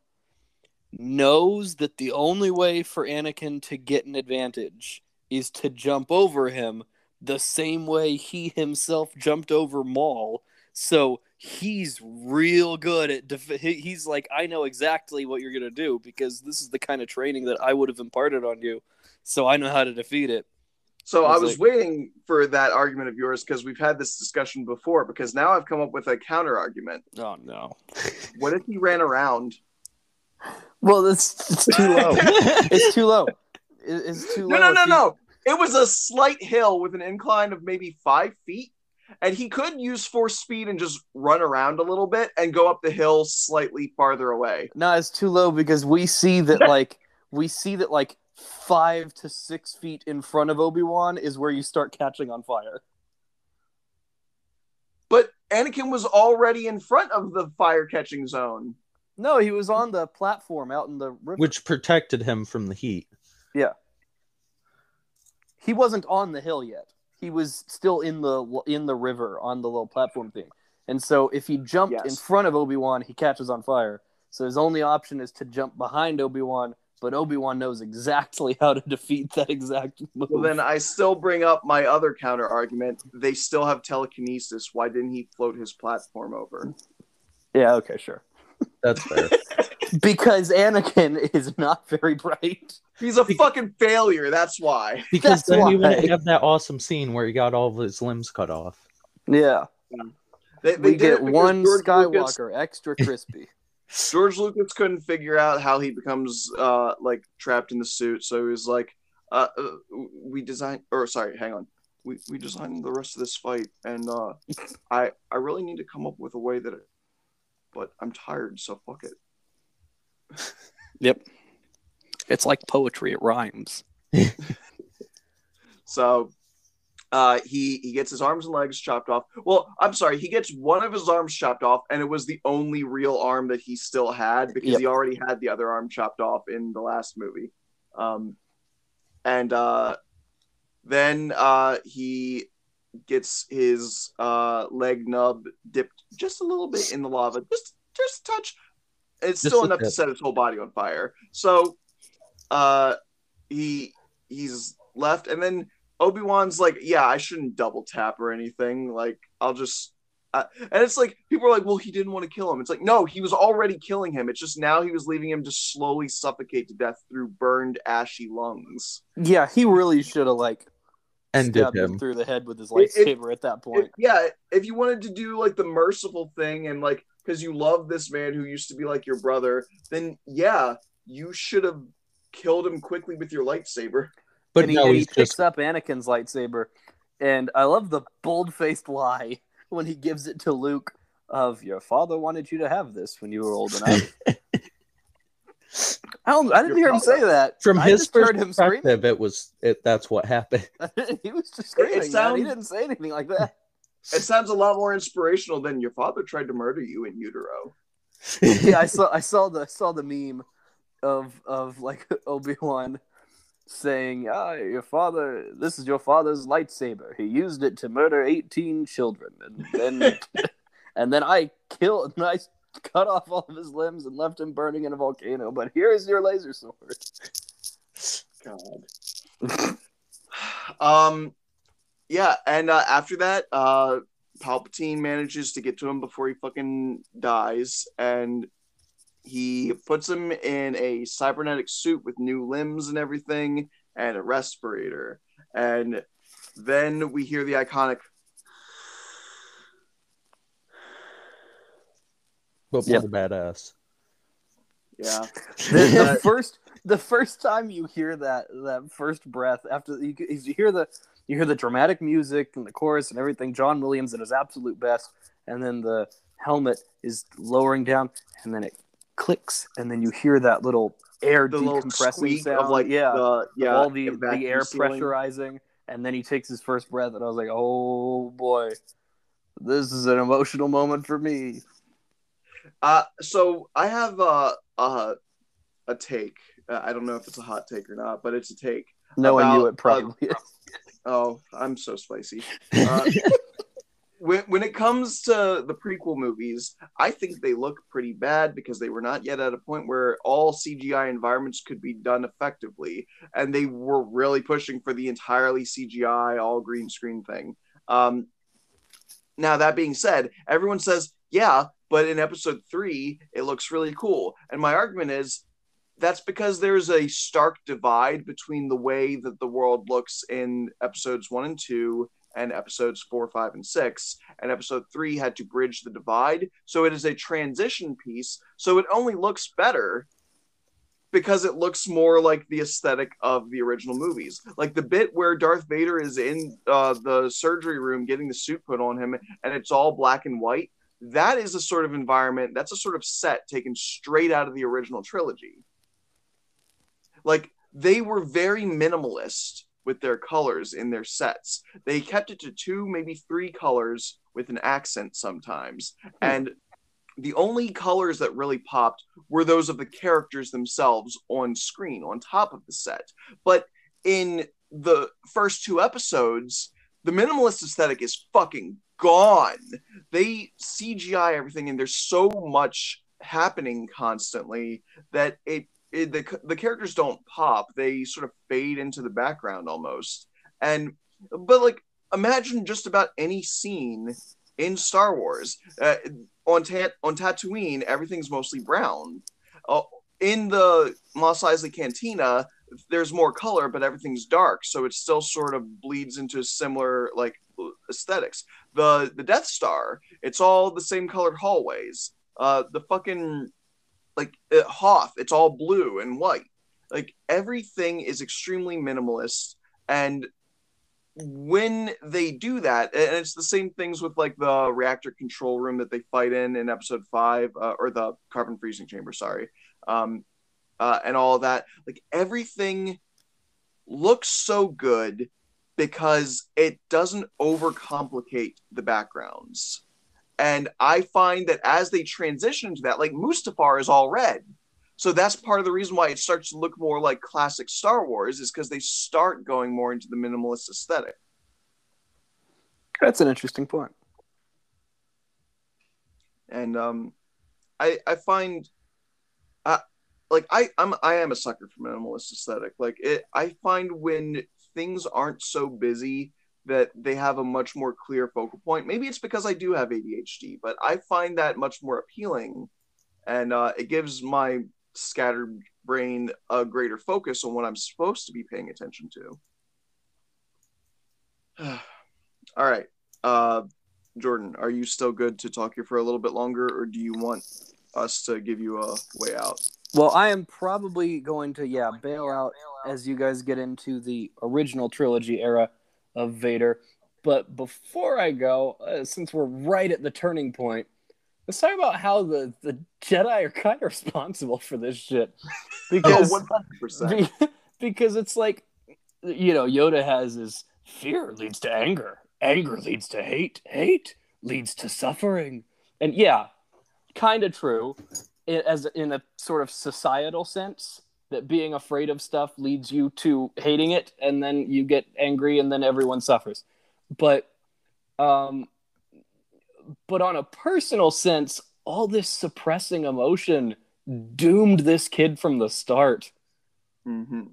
knows that the only way for Anakin to get an advantage is to jump over him the same way he himself jumped over Maul. So he's real good at def- he's like I know exactly what you're going to do because this is the kind of training that I would have imparted on you. So I know how to defeat it. So I It's was like- waiting for that argument of yours because we've had this discussion before. Because now I've come up with a counter argument. Oh no. What if he ran around? Well, it's, it's too low. <laughs> it's too low. It's too No, low. no, no, he- no. It was a slight hill with an incline of maybe five feet, and he could use force speed and just run around a little bit and go up the hill slightly farther away. No, it's too low because we see that <laughs> like we see that like five to six feet in front of Obi Wan is where you start catching on fire. But Anakin was already in front of the fire catching zone. No, he was on the platform out in the river. Which protected him from the heat. Yeah. He wasn't on the hill yet. He was still in the in the river on the little platform thing. And so if he jumped Yes. in front of Obi Wan, he catches on fire. So his only option is to jump behind Obi Wan, but Obi Wan knows exactly <laughs> how to defeat that exact move. Well, then I still bring up my other counter argument. They still have telekinesis. Why didn't he float his platform over? yeah, okay, sure. That's fair. <laughs> Because Anakin is not very bright. He's a fucking failure. That's why. <laughs> Because That's then you wouldn't have that awesome scene where he got all of his limbs cut off. Yeah, They, they we get one George Lucas- Skywalker extra <laughs> crispy. George Lucas couldn't figure out how he becomes uh like trapped in the suit, so he was like, uh, uh we designed or sorry, hang on. We we designed the rest of this fight and uh I I really need to come up with a way that it but I'm tired, so fuck it. <laughs> yep, it's like poetry; it rhymes. <laughs> So uh he he gets his arms and legs chopped off. Well, I'm sorry, he gets one of his arms chopped off and it was the only real arm that he still had because Yep. he already had the other arm chopped off in the last movie. Um and uh then uh he gets his uh leg nub dipped just a little bit in the lava. Just just a touch. It's Just still a enough to set his whole body on fire. So uh he he's left and then Obi-Wan's like, yeah, I shouldn't double tap or anything. Like, I'll just uh, and it's like people are like, well, he didn't want to kill him. It's like, no, he was already killing him. It's just now he was leaving him to slowly suffocate to death through burned, ashy lungs. Yeah, he really should have like Ended stabbed him him. through the head with his It- it- lightsaber at that point. If- yeah, if you wanted to do like the merciful thing and like because you love this man who used to be like your brother, then yeah, you should have killed him quickly with your lightsaber. But and he, no, and he he's picks just up Anakin's lightsaber, and I love the bold-faced lie <laughs> when he gives it to Luke of your father wanted you to have this when you were old enough. <laughs> I don't. I didn't Your hear him say father- that. from I his just heard him screaming. perspective, it was it. That's what happened. <laughs> he was just screaming. man. sounds- He didn't say anything like that. <laughs> It sounds a lot more inspirational than your father tried to murder you in utero. <laughs> yeah, I saw. I saw the saw the meme of of like Obi Wan saying, "Ah, your father. This is your father's lightsaber. He used it to murder eighteen children, and then and then I killed. And I <laughs> cut off all of his limbs and left him burning in a volcano. But here is your laser sword. <laughs> God. <sighs> um, yeah, and uh, after that, uh, Palpatine manages to get to him before he fucking dies, and he puts him in a cybernetic suit with new limbs and everything, and a respirator, and then we hear the iconic. But Yep. what a badass. Yeah, <laughs> the, the first the first time you hear that that first breath after you, you hear the you hear the dramatic music and the chorus and everything john williams at his absolute best and then the helmet is lowering down and then it clicks and then you hear that little air the decompressing squeak sound of like yeah, the, of yeah all the, the air sealing. pressurizing and then he takes his first breath and i was like oh boy this is an emotional moment for me Uh, so I have uh, uh, a take. Uh, I don't know if it's a hot take or not, but it's a take. no one knew it probably is. Oh, I'm so spicy. Uh, <laughs> when when it comes to the prequel movies, I think they look pretty bad because they were not yet at a point where all CGI environments could be done effectively, and they were really pushing for the entirely CGI, all green screen thing. Um, now that being said, everyone says, yeah, but in episode three, it looks really cool, and my argument is that's because there's a stark divide between the way that the world looks in episodes one and two and episodes four, five, and six. And episode three had to bridge the divide. So it is a transition piece. So it only looks better because it looks more like the aesthetic of the original movies. Like the bit where Darth Vader is in uh, the surgery room getting the suit put on him and it's all black and white. That is a sort of environment, that's a sort of set taken straight out of the original trilogy. Like they were very minimalist with their colors in their sets. They kept it to two, maybe three colors with an accent sometimes. Hmm. And the only colors that really popped were those of the characters themselves on screen, on top of the set. But in the first two episodes, the minimalist aesthetic is fucking gone. They CGI everything, and there's so much happening constantly that it it, the the characters don't pop; they sort of fade into the background almost. And but like imagine just about any scene in Star Wars. Uh, on Ta- on Tatooine, everything's mostly brown. Uh, in the Mos Eisley Cantina, there's more color, but everything's dark, so it still sort of bleeds into a similar like aesthetics. The the Death Star, it's all the same colored hallways. Uh, the fucking like uh, Hoth, it's all blue and white. Like everything is extremely minimalist, and when they do that, and it's the same things with like the reactor control room that they fight in in episode five, uh, or the carbon freezing chamber, sorry, um, uh, and all that. Like everything looks so good because it doesn't overcomplicate the backgrounds. And I find that as they transition to that, like Mustafar is all red. So that's part of the reason why it starts to look more like classic Star Wars, is because they start going more into the minimalist aesthetic. That's an interesting point. And um, I I find, uh, like I I'm I am a sucker for minimalist aesthetic. Like it, I find when things aren't so busy that they have a much more clear focal point. Maybe it's because I do have ADHD, but I find that much more appealing, and uh, it gives my scattered brain a greater focus on what I'm supposed to be paying attention to. <sighs> All right, uh, Jordan, are you still good to talk here for a little bit longer, or do you want us to give you a way out? Well, I am probably going to yeah bail out as you guys get into the original trilogy era of Vader. But before I go, uh, since we're right at the turning point, let's talk about how the, the Jedi are kind of <laughs> responsible for this shit. Because, oh, <laughs> because it's like, you know, Yoda has his fear leads to anger, anger leads to hate, hate leads to suffering. And yeah, kind of true as in a sort of societal sense that being afraid of stuff leads you to hating it and then you get angry and then everyone suffers but um but on a personal sense all this suppressing emotion doomed this kid from the start mm-hmm.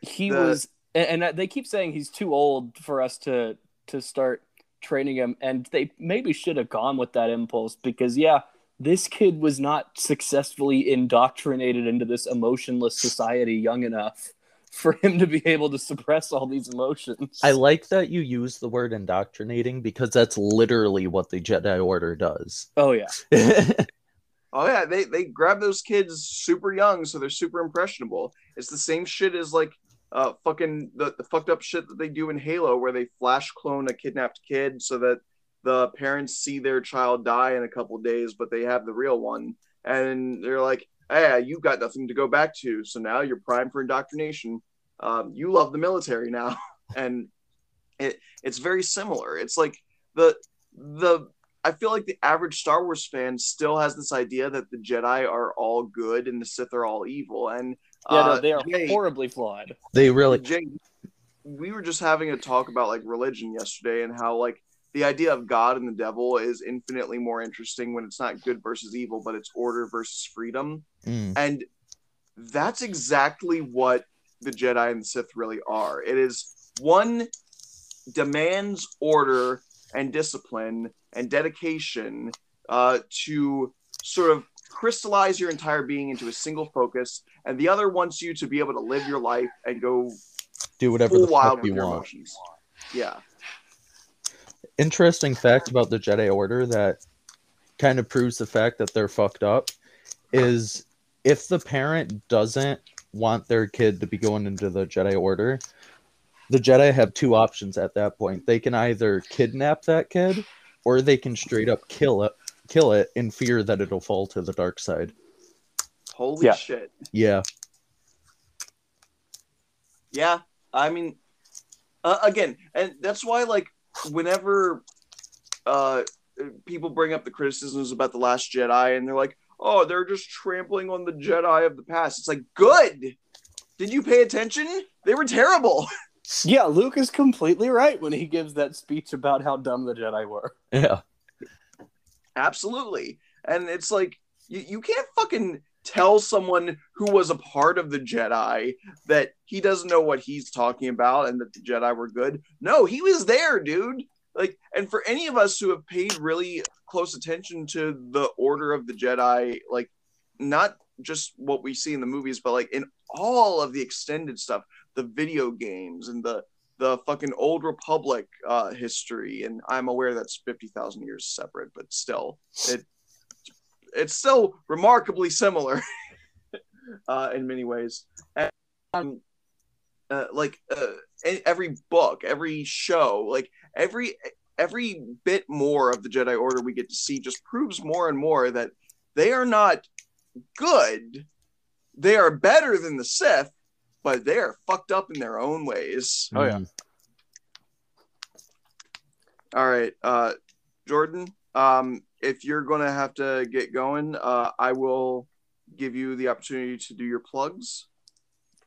he the... was and, and they keep saying he's too old for us to to start training him and they maybe should have gone with that impulse because yeah this kid was not successfully indoctrinated into this emotionless society young enough for him to be able to suppress all these emotions. I like that you use the word indoctrinating because that's literally what the Jedi Order does. Oh yeah. <laughs> oh yeah, they they grab those kids super young so they're super impressionable. It's the same shit as like uh fucking the, the fucked up shit that they do in Halo where they flash clone a kidnapped kid so that the parents see their child die in a couple days, but they have the real one, and they're like, "Hey, you've got nothing to go back to, so now you're primed for indoctrination. Um, you love the military now," <laughs> and it it's very similar. It's like the the I feel like the average Star Wars fan still has this idea that the Jedi are all good and the Sith are all evil, and yeah, no, uh, they are Jay, horribly flawed. They really. Jay, we were just having a talk about like religion yesterday and how like the idea of God and the devil is infinitely more interesting when it's not good versus evil, but it's order versus freedom. Mm. And that's exactly what the Jedi and the Sith really are. It is one demands order and discipline and dedication uh, to sort of crystallize your entire being into a single focus, and the other wants you to be able to live your life and go Do whatever the wild fuck with you your want. emotions. Yeah. Interesting fact about the Jedi Order that kind of proves the fact that they're fucked up is if the parent doesn't want their kid to be going into the Jedi Order, the Jedi have two options at that point. They can either kidnap that kid or they can straight up kill it kill it in fear that it'll fall to the dark side. Holy Yeah. shit. Yeah. Yeah, I mean, uh, again, and that's why, like, whenever uh, people bring up the criticisms about the Last Jedi, and they're like, "Oh, they're just trampling on the Jedi of the past," it's like, good. Did you pay attention? They were terrible. <laughs> Yeah, Luke is completely right when he gives that speech about how dumb the Jedi were. Yeah. Absolutely, and it's like you, you can't fucking tell someone who was a part of the Jedi that he doesn't know what he's talking about and that the Jedi were good. No, he was there, dude. Like, and for any of us who have paid really close attention to the Order of the Jedi, like, not just what we see in the movies, but like in all of the extended stuff, the video games and the the fucking old republic uh history and i'm aware that's 50,000 years separate but still it it's still remarkably similar <laughs> uh in many ways and um, uh, like uh, every book every show like every every bit more of the jedi order we get to see just proves more and more that they are not good they are better than the sith but they are fucked up in their own ways Oh, yeah. All right, uh, Jordan. Um, if you're gonna have to get going, uh, I will give you the opportunity to do your plugs.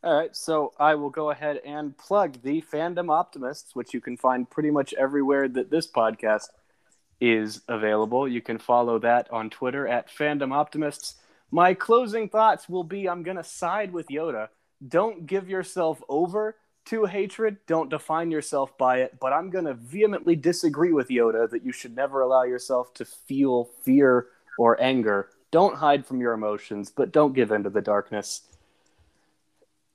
All right, so I will go ahead and plug the Fandom Optimists, which you can find pretty much everywhere that this podcast is available. You can follow that on Twitter at Fandom Optimists. My closing thoughts will be I'm going to side with Yoda. Don't give yourself over to hatred, don't define yourself by it, but I'm going to vehemently disagree with Yoda that you should never allow yourself to feel fear or anger. Don't hide from your emotions, but don't give in to the darkness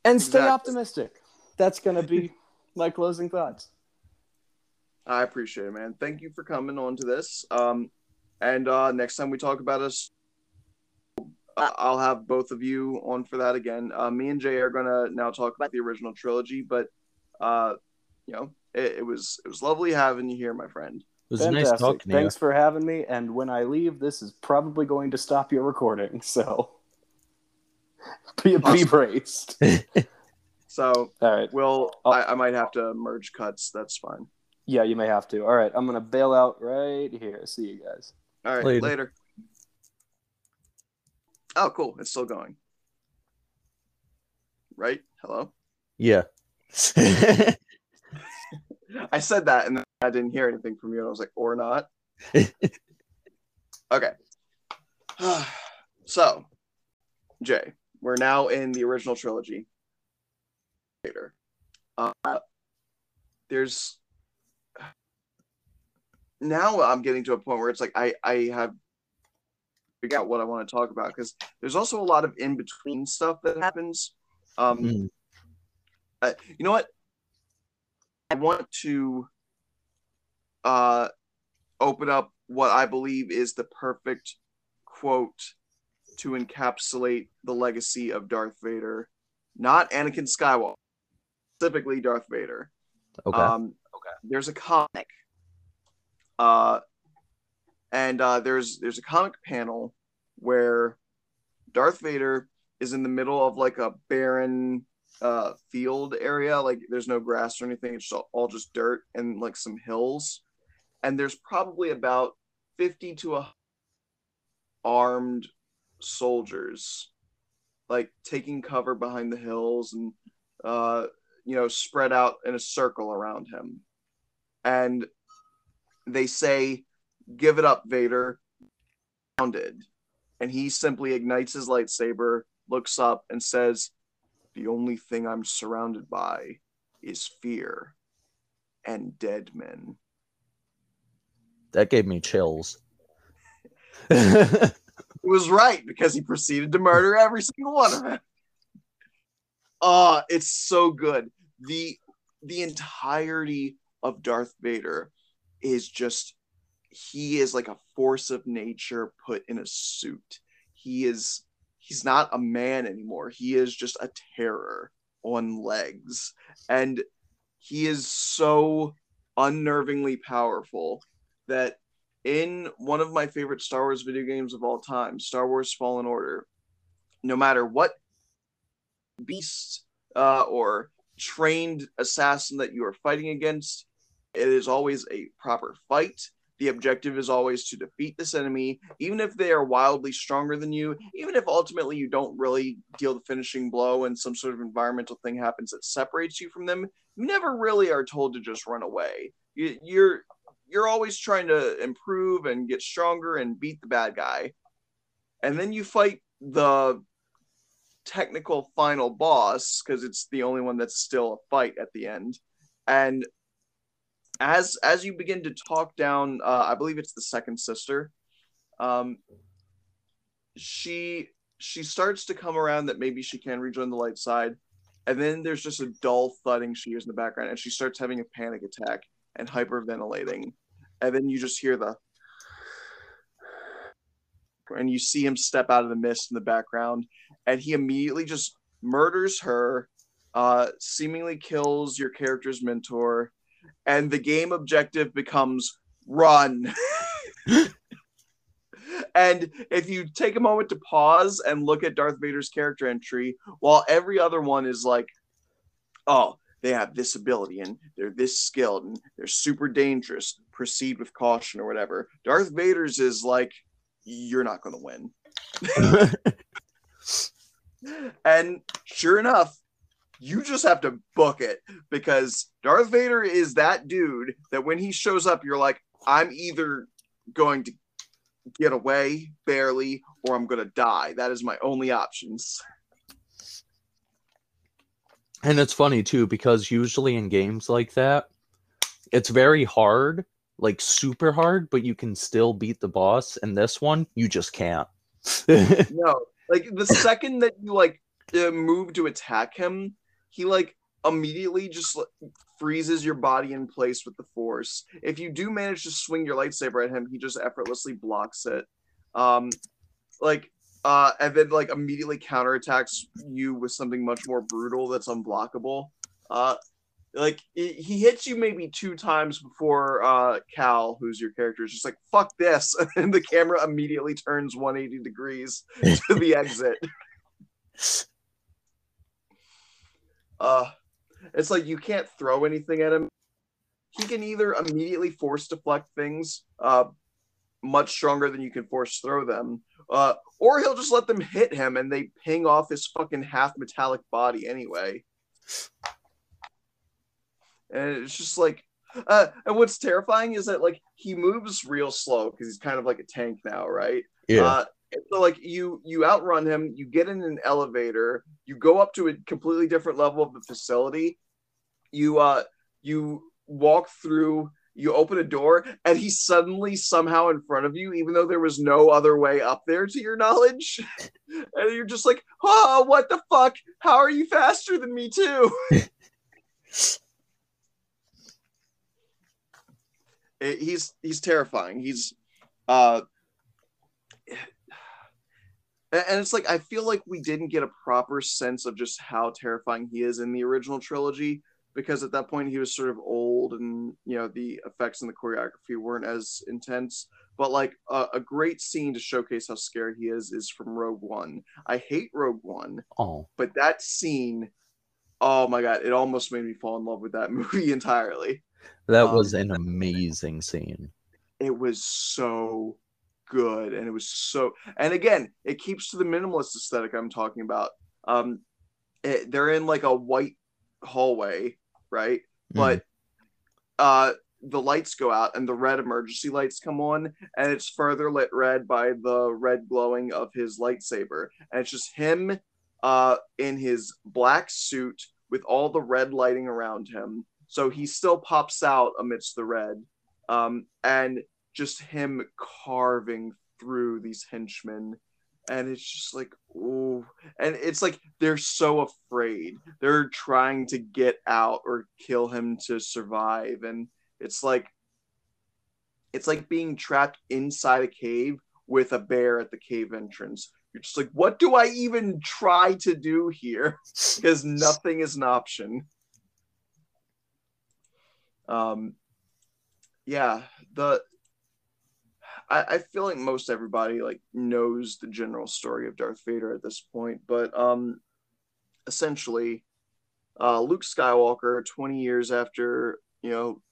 and stay Exactly. optimistic. That's going to be <laughs> my closing thoughts. I appreciate it, man. Thank you for coming on to this. Um, and uh, next time we talk about us, uh, I'll have both of you on for that again. Uh, me and Jay are gonna now talk about the original trilogy, but uh, you know, it, it was it was lovely having you here, my friend. It was nice Fantastic. talking to Thanks for having me. And when I leave, this is probably going to stop your recording. <laughs> So <laughs> be, be braced. <laughs> So All right. we'll. I, I might have to merge cuts. That's fine. Yeah, you may have to. All right. I'm going to bail out right here. See you guys. All right, Later. later. Oh, cool. It's still going. Right? Hello? Yeah. <laughs> I said that and I didn't hear anything from you. And I was like, or not. <laughs> okay. <sighs> so, Jay, we're now in the original trilogy. Later. Uh, there's <sighs> now I'm getting to a point where it's like I I have figured out what I want to talk about because there's also a lot of in between stuff that happens. Um, Mm. uh, you know what? I want to uh, open up what I believe is the perfect quote to encapsulate the legacy of Darth Vader, not Anakin Skywalker, specifically Darth Vader. Okay. Um, okay. There's a comic, uh, and uh, there's there's a comic panel where Darth Vader is in the middle of like a barren uh, field area. Like there's no grass or anything. It's all, just dirt and like some hills. And there's probably about fifty to a armed soldiers, like taking cover behind the hills and uh, you know spread out in a circle around him and they say, "Give it up, Vader." Grounded, and he simply ignites his lightsaber, looks up, and says, "The only thing I'm surrounded by is fear and dead men." That gave me chills. <laughs> It was right because he proceeded to murder every single one of them. Oh, it's so good. The the entirety of Darth Vader is just he is like a force of nature put in a suit. He is he's not a man anymore. He is just a terror on legs. And he is so unnervingly powerful that in one of my favorite Star Wars video games of all time, Star Wars Fallen Order, no matter what beast uh, or trained assassin that you are fighting against, it is always a proper fight. The objective is always to defeat this enemy, even if they are wildly stronger than you, even if ultimately you don't really deal the finishing blow and some sort of environmental thing happens that separates you from them. You never really are told to just run away. You, you're you're always trying to improve and get stronger and beat the bad guy. And then you fight the technical final boss because it's the only one that's still a fight at the end. And as as you begin to talk down, uh, I believe it's the second sister. Um, she she starts to come around that maybe she can rejoin the light side, and then there's just a dull thudding she hears in the background, and she starts having a panic attack and hyperventilating, and then you just hear the and you see him step out of the mist in the background, and he immediately just murders her, uh, seemingly kills your character's mentor, and the game objective becomes run. <laughs> and if you take a moment to pause and look at Darth Vader's character entry, while every other one is like, oh, they have this ability and they're this skilled and they're super dangerous, proceed with caution or whatever. Darth Vader's is like, you're not going to win. <laughs> and sure enough, you just have to book it because Darth Vader is that dude that when he shows up, you're like, I'm either going to get away barely or I'm going to die. That is my only options. And it's funny too because usually in games like that, it's very hard, like super hard, but you can still beat the boss. And this one, you just can't. <laughs> no, like the second that you like uh, move to attack him, he like immediately just freezes your body in place with the force. If you do manage to swing your lightsaber at him, he just effortlessly blocks it. Um, like uh, and then like immediately counterattacks you with something much more brutal that's unblockable. Uh, like it, he hits you maybe two times before uh, Cal, who's your character, is just like "fuck this," <laughs> and the camera immediately turns 180 degrees to the <laughs> exit. Uh, it's like you can't throw anything at him. He can either immediately force deflect things, uh, much stronger than you can force throw them, uh, or he'll just let them hit him and they ping off his fucking half metallic body anyway. And it's just like, uh, and what's terrifying is that like he moves real slow because he's kind of like a tank now, right? Yeah. Uh, so like you you outrun him, you get in an elevator, you go up to a completely different level of the facility, you uh you walk through you open a door and he's suddenly somehow in front of you even though there was no other way up there to your knowledge. <laughs> And you're just like oh what the fuck? How are you faster than me too? <laughs> It- he's he's terrifying. He's uh and it's like i feel like we didn't get a proper sense of just how terrifying he is in the original trilogy because at that point he was sort of old and you know the effects and the choreography weren't as intense. But like a, a great scene to showcase how scary he is is from rogue one. I hate rogue one oh, but that scene oh my god it almost made me fall in love with that <laughs> movie entirely. That Um, was an <laughs> amazing scene. it was so good and it was so and again it keeps to the minimalist aesthetic i'm talking about. Um it, they're in like a white hallway right? Hmm. but uh the lights go out and the red emergency lights come on and it's further lit red by the red glowing of his lightsaber. And it's just him uh in his black suit with all the red lighting around him. So he still pops out amidst the red. Um and just him carving through these henchmen. And it's just like oh and it's like they're so afraid. They're trying to get out or kill him to survive. And it's like it's like being trapped inside a cave with a bear at the cave entrance. You're just like what do i even try to do here? <laughs> Because nothing is an option. Um yeah the I, I feel like most everybody like knows the general story of Darth Vader at this point, but um, essentially, uh, Luke Skywalker, twenty years after you know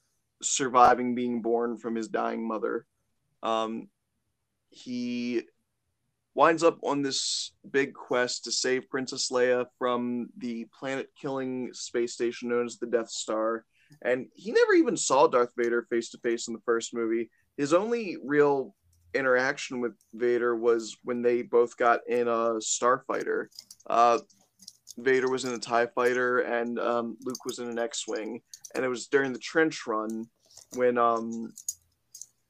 surviving being born from his dying mother, um, he winds up on this big quest to save Princess Leia from the planet-killing space station known as the Death Star. And he never even saw Darth Vader face to face in the first movie his only real interaction with Vader was when they both got in a starfighter. Uh, Vader was in a TIE fighter and um, Luke was in an X Wing. And it was during the trench run when um,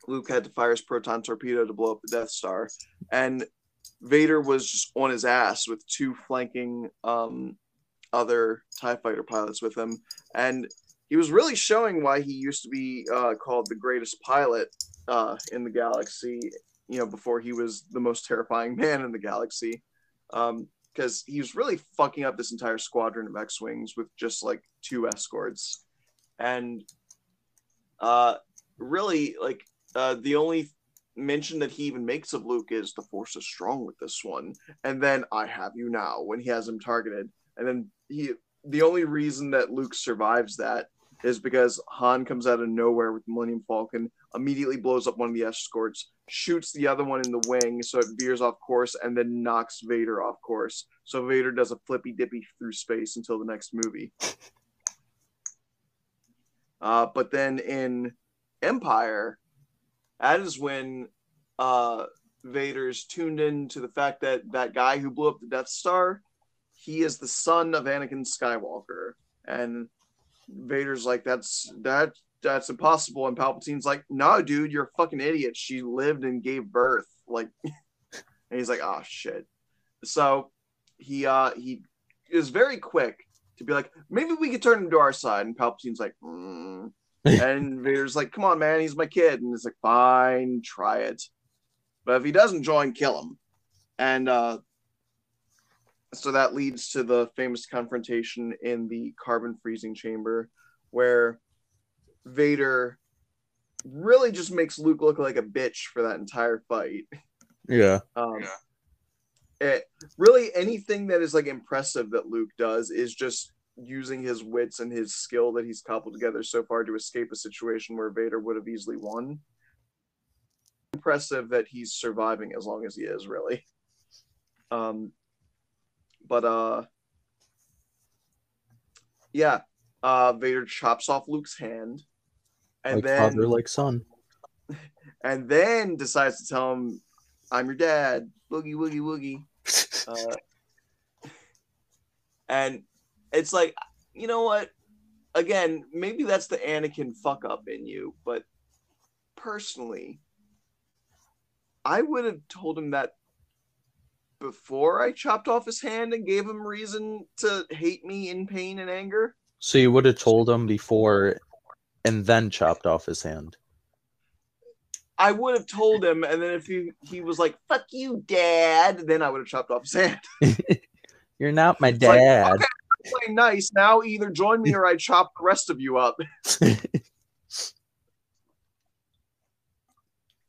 Luke had to fire his proton torpedo to blow up the Death Star. And Vader was just on his ass with two flanking um, other TIE fighter pilots with him. And he was really showing why he used to be uh, called the greatest pilot uh, in the galaxy. You know, before he was the most terrifying <laughs> man in the galaxy, because um, he was really fucking up this entire squadron of X-wings with just like two escorts, and uh, really like uh, the only mention that he even makes of Luke is the Force is strong with this one, and then I have you now when he has him targeted, and then he the only reason that Luke survives that is because Han comes out of nowhere with Millennium Falcon, immediately blows up one of the escorts, shoots the other one in the wing so it veers off course, and then knocks Vader off course. So Vader does a flippy dippy through space until the next movie. Uh, but then in Empire, that is when uh, Vader's tuned in to the fact that that guy who blew up the Death Star, he is the son of Anakin Skywalker, and Vader's like, "That's that that's impossible," and Palpatine's like, "No, dude, you're a fucking idiot. She lived and gave birth." Like, <laughs> and he's like, "Oh shit." So he uh he is very quick to be like, maybe we could turn him to our side, and Palpatine's like, mm. <laughs> and Vader's like, "Come on, man, he's my kid," and it's like, "Fine, try it." But if he doesn't join, kill him. And uh, so that leads to the famous confrontation in the carbon freezing chamber where Vader really just makes Luke look like a bitch for that entire fight. Yeah. Um, yeah. It, really anything that is like impressive that Luke does is just using his wits and his skill that he's coupled together so far to escape a situation where Vader would have easily won. Impressive that he's surviving as long as he is, really. Um, but uh yeah, uh Vader chops off Luke's hand and like then father like son. <laughs> And then decides to tell him, I'm your dad. Boogie woogie woogie. <laughs> uh, and it's like, you know what? Again, maybe that's the Anakin fuck up in you, but personally, I would have told him that before I chopped off his hand and gave him reason to hate me in pain and anger. So you would have told him before and then chopped off his hand. I would have told him, and then if he, he was like, fuck you, dad, then I would have chopped off his hand. <laughs> You're not my dad. Like, okay, playing nice. Now either join me or I chop the rest of you up. <laughs> <laughs>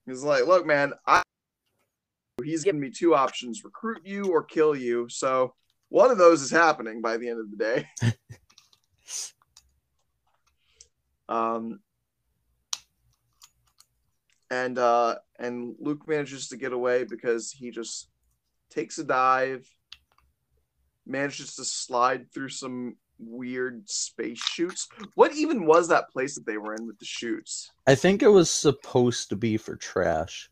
He's like, look, man, I he's given me two options recruit you or kill you. So one of those is happening by the end of the day. <laughs> um, and uh, and Luke manages to get away because he just takes a dive, manages to slide through some weird space chutes. What even was that place that they were in with the chutes? I think it was supposed to be for trash.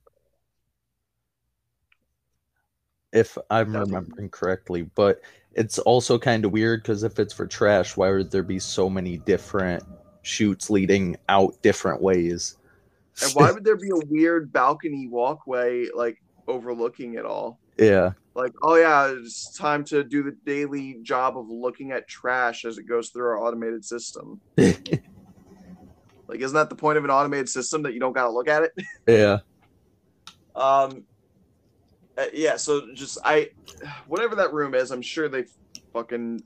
If I'm That's- remembering correctly, but it's also kind of weird because if it's for trash, why would there be so many different chutes leading out different ways? And why <laughs> would there be a weird balcony walkway like overlooking it all? yeah. Like, oh yeah, it's time to do the daily job of looking at trash as it goes through our automated system. <laughs> Like, isn't that the point of an automated system that you don't gotta look at it? <laughs> yeah. Um, uh, yeah. So just I, whatever that room is, I'm sure they fucking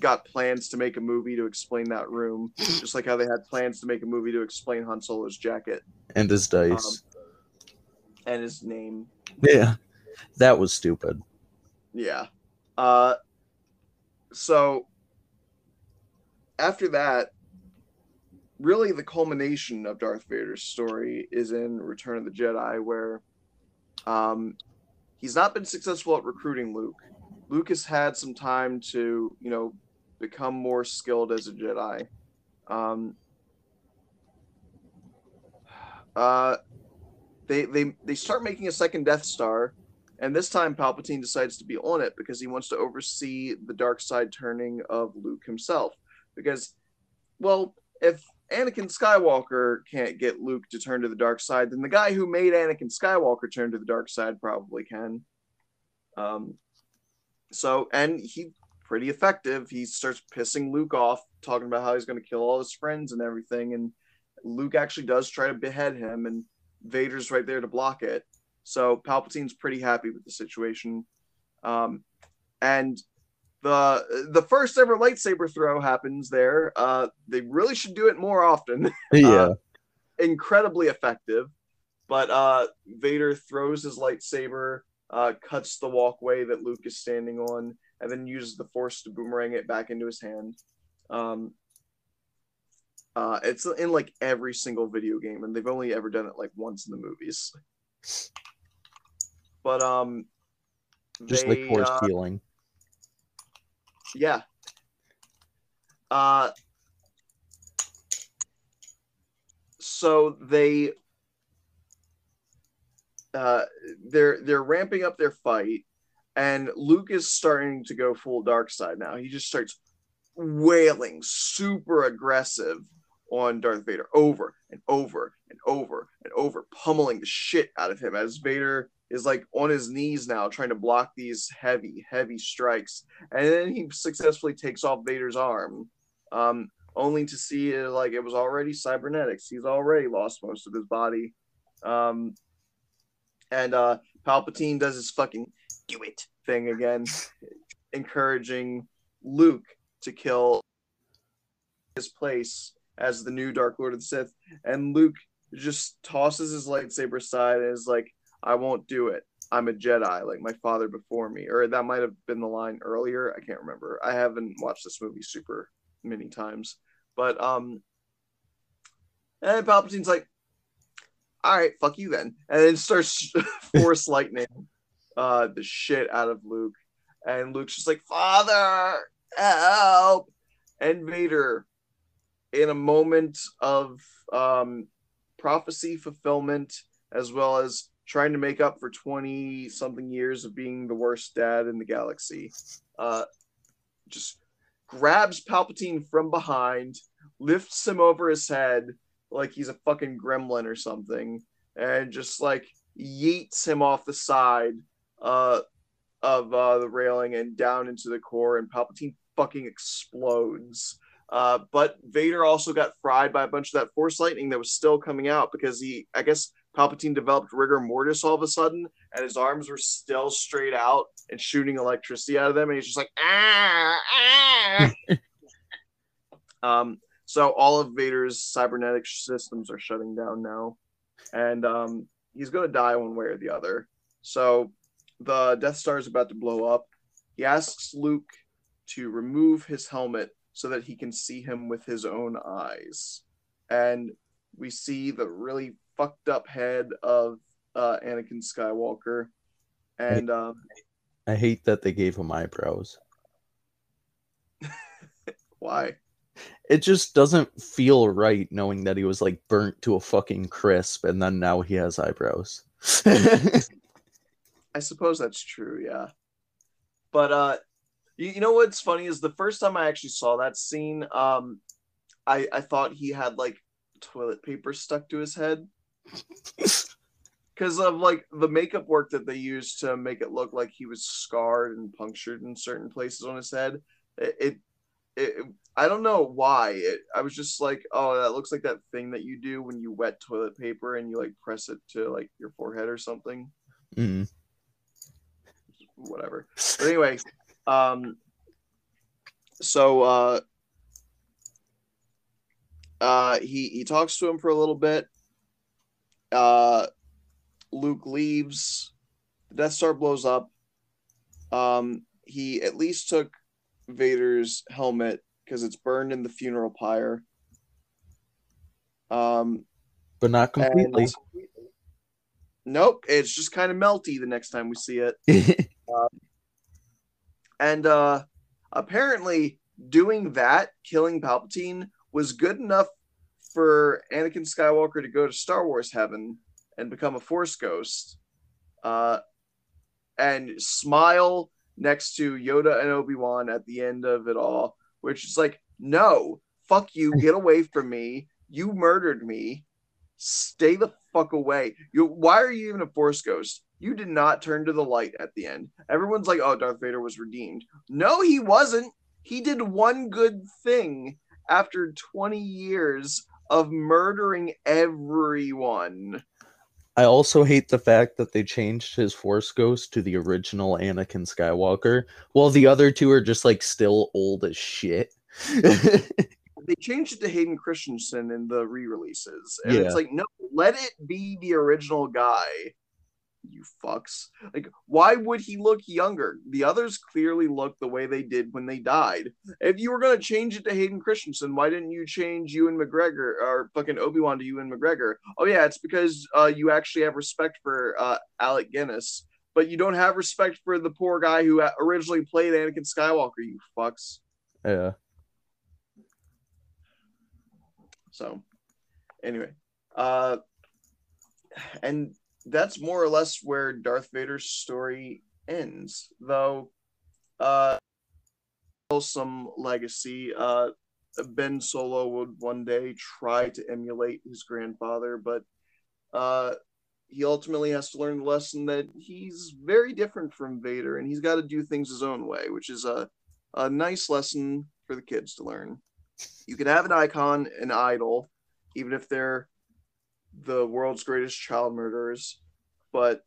got plans to make a movie to explain that room, just like how they had plans to make a movie to explain Han Solo's jacket And his dice. and his name. yeah. That was stupid. Yeah. Uh, so after that, really the culmination of Darth Vader's story is in Return of the Jedi, where um, he's not been successful at recruiting Luke. Luke has had some time to, you know, become more skilled as a Jedi. Um, uh, they they they start making a second Death Star, and this time Palpatine decides to be on it because he wants to oversee the dark side turning of Luke himself. Because, well, if Anakin Skywalker can't get Luke to turn to the dark side, then the guy who made Anakin Skywalker turn to the dark side probably can. Um, so, and he pretty effective. He starts pissing Luke off, talking about how he's going to kill all his friends and everything. And Luke actually does try to behead him, and Vader's right there to block it. So Palpatine's pretty happy with the situation. Um, and the the first ever lightsaber throw happens there. Uh, they really should do it more often. <laughs> Yeah. Incredibly effective. But uh, Vader throws his lightsaber, uh, cuts the walkway that Luke is standing on, and then uses the Force to boomerang it back into his hand. Um, uh, it's in like every single video game, and they've only ever done it like once in the movies. But um, Just they, like force uh, healing. Yeah. Uh so they uh they're they're ramping up their fight and Luke is starting to go full dark side now. He just starts wailing super aggressive on Darth Vader over and over and over and over, pummeling the shit out of him as Vader is like on his knees now trying to block these heavy, heavy strikes. And then he successfully takes off Vader's arm, um, only to see it like it was already cybernetics. He's already lost most of his body, um, and uh, Palpatine does his fucking do it thing again, <laughs> encouraging Luke to kill his place as the new Dark Lord of the Sith, and Luke just tosses his lightsaber aside and is like, "I won't do it." I'm a Jedi, like my father before me. Or that might have been the line earlier. I can't remember. I haven't watched this movie super many times. But um and Palpatine's like, all right, fuck you then. And then starts <laughs> force lightning uh the shit out of Luke. And Luke's just like, Father, help. And Vader, in a moment of um prophecy fulfillment, as well as trying to make up for 20 something years of being the worst dad in the galaxy. Uh, just grabs Palpatine from behind, lifts him over his head like he's a fucking gremlin or something, and just like yeets him off the side uh, of uh, the railing and down into the core, and Palpatine fucking explodes. Uh, but Vader also got fried by a bunch of that force lightning that was still coming out because he, I guess, Palpatine developed rigor mortis all of a sudden, and his arms were still straight out and shooting electricity out of them, and he's just like ah ah. <laughs> um, so all of Vader's cybernetic systems are shutting down now, and um, he's gonna die one way or the other. So the Death Star is about to blow up. He asks Luke to remove his helmet so that he can see him with his own eyes, and we see the really fucked up head of uh, Anakin Skywalker, and um, I hate that they gave him eyebrows. <laughs> Why? It just doesn't feel right knowing that he was like burnt to a fucking crisp and then now he has eyebrows. <laughs> I suppose that's true, yeah. But uh you, you know what's funny is the first time I actually saw that scene, um I I thought he had like toilet paper stuck to his head. Because of like the makeup work that they used to make it look like he was scarred and punctured in certain places on his head. It, it, it I don't know why. It, I was just like, oh, that looks like that thing that you do when you wet toilet paper and you like press it to like your forehead or something. Mm. Whatever. But anyway, um, so uh, uh, he he talks to him for a little bit. Uh, Luke leaves. The Death Star blows up. Um, he at least took Vader's helmet because it's burned in the funeral pyre. Um, But not completely. and nope, it's just kind of melty the next time we see it. <laughs> And uh, apparently, doing that, killing Palpatine, was good enough for Anakin Skywalker to go to Star Wars heaven and become a Force ghost, uh, and smile next to Yoda and Obi Wan at the end of it all, which is like, no, fuck you, get away from me. You murdered me. Stay the fuck away. You, why are you even a Force ghost? You did not turn to the light at the end. Everyone's like, oh, Darth Vader was redeemed. No, he wasn't. He did one good thing after 20 years of murdering everyone. I also hate the fact that they changed his Force Ghost to the original Anakin Skywalker, while the other two are just like still old as shit. <laughs> They changed it to Hayden Christensen in the re-releases, and Yeah. it's like, no, let it be the original guy. You fucks! Like, why would he look younger? The others clearly look the way they did when they died. If you were gonna change it to Hayden Christensen, why didn't you change Ewan McGregor or fucking Obi Wan to Ewan McGregor? Oh yeah, it's because uh, you actually have respect for uh, Alec Guinness, but you don't have respect for the poor guy who uh, originally played Anakin Skywalker. You fucks. yeah. So, anyway, uh, and that's more or less where Darth Vader's story ends, though. Uh, some legacy. Uh, Ben Solo would one day try to emulate his grandfather, but uh, he ultimately has to learn the lesson that he's very different from Vader, and he's got to do things his own way, which is a a nice lesson for the kids to learn you can have an icon, an idol, even if they're the world's greatest child murderers, but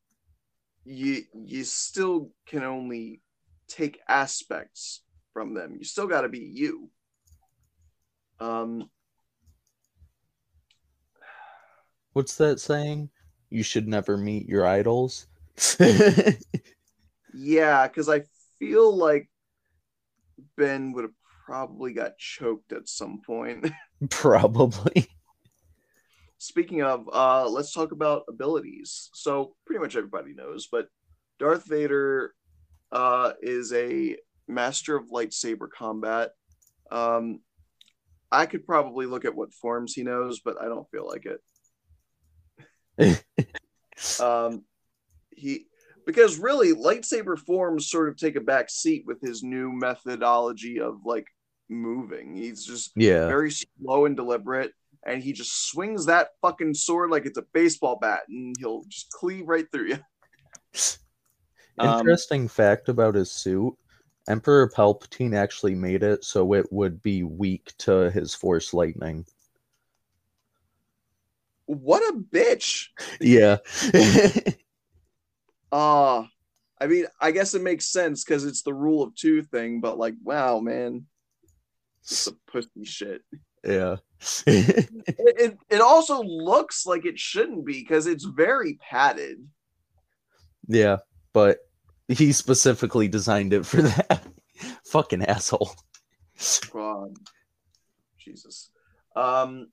you you still can only take aspects from them. You still got to be you. Um, What's that saying? You should never meet your idols. <laughs> yeah, because I feel like Ben would have probably got choked at some point. <laughs> Probably. Speaking of, uh, let's talk about abilities. So pretty much everybody knows, but Darth Vader uh, is a master of lightsaber combat. Um, I could probably look at what forms he knows, but I don't feel like it. <laughs> um, he because really lightsaber forms sort of take a back seat with his new methodology of like moving. He's just yeah. very slow and deliberate, and he just swings that fucking sword like it's a baseball bat, and he'll just cleave right through you. <laughs> Um, Interesting fact about his suit. Emperor Palpatine actually made it so it would be weak to his force lightning. What a bitch! Yeah. Ah, <laughs> I mean, I guess it makes sense because it's the rule of two thing, but like, wow, man, it's a pussy shit. Yeah. It, it it also looks like it shouldn't be because it's very padded. yeah, but he specifically designed it for that. <laughs> Fucking asshole. God, Jesus. Um,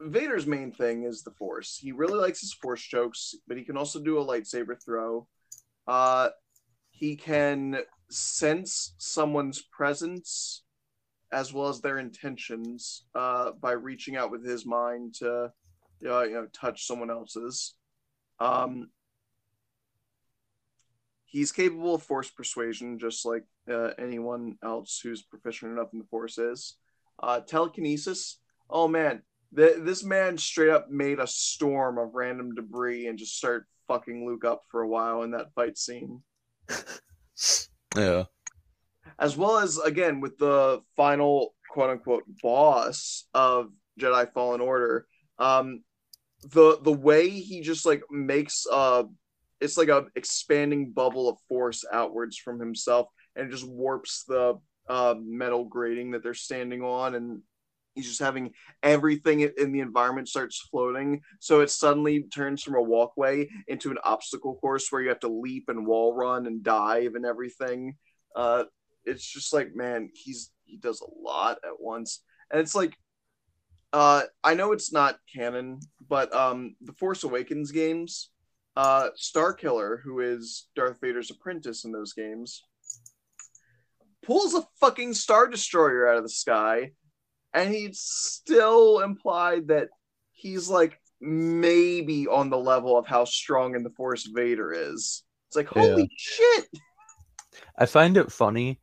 Vader's main thing is the Force. He really likes his Force chokes, but he can also do a lightsaber throw. Uh, he can sense someone's presence as well as their intentions uh, by reaching out with his mind to uh, you know touch someone else's. Um, he's capable of force persuasion, just like uh, anyone else who's proficient enough in the force is. Uh, telekinesis. Oh man, th- this man straight up made a storm of random debris and just started fucking Luke up for a while in that fight scene. <laughs> Yeah. As well as again with the final quote unquote boss of Jedi Fallen Order. Um, the the way he just like makes uh it's like a expanding bubble of force outwards from himself and it just warps the uh metal grating that they're standing on and he's just having everything in the environment starts floating so it suddenly turns from a walkway into an obstacle course where you have to leap and wall run and dive and everything uh it's just like man he's he does a lot at once. And it's like uh i know it's not canon but um the force awakens games uh Starkiller who is darth vader's apprentice in those games pulls a fucking star destroyer out of the sky and he still implied that he's like maybe on the level of how strong in the force vader is. It's like holy Yeah. shit! I find it funny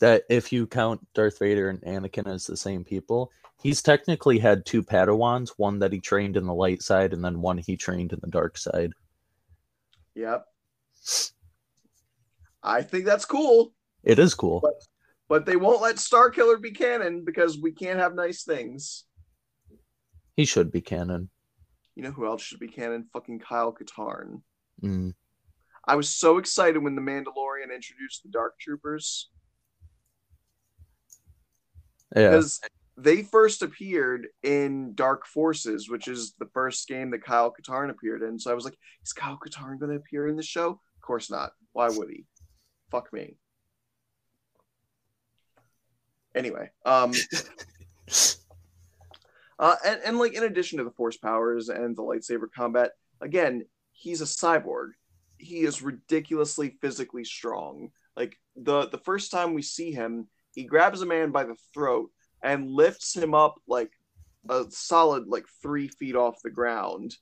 that if you count Darth Vader and Anakin as the same people, he's technically had two Padawans, one that he trained in the light side and then one he trained in the dark side. Yep. I think that's cool, It is cool. but they won't let Starkiller be canon because we can't have nice things. He should be canon. You know who else should be canon? Fucking Kyle Katarn. Mm. I was so excited when the Mandalorian introduced the Dark Troopers Yeah. because they first appeared in Dark Forces, which is the first game that Kyle Katarn appeared in. So I was like, is Kyle Katarn going to appear in the show? Of course not. Why would he? Fuck me. Anyway, um, <laughs> uh, and, and like in addition to the force powers and the lightsaber combat, again, he's a cyborg. He is ridiculously physically strong. Like the the first time we see him, he grabs a man by the throat and lifts him up like a solid like three feet off the ground,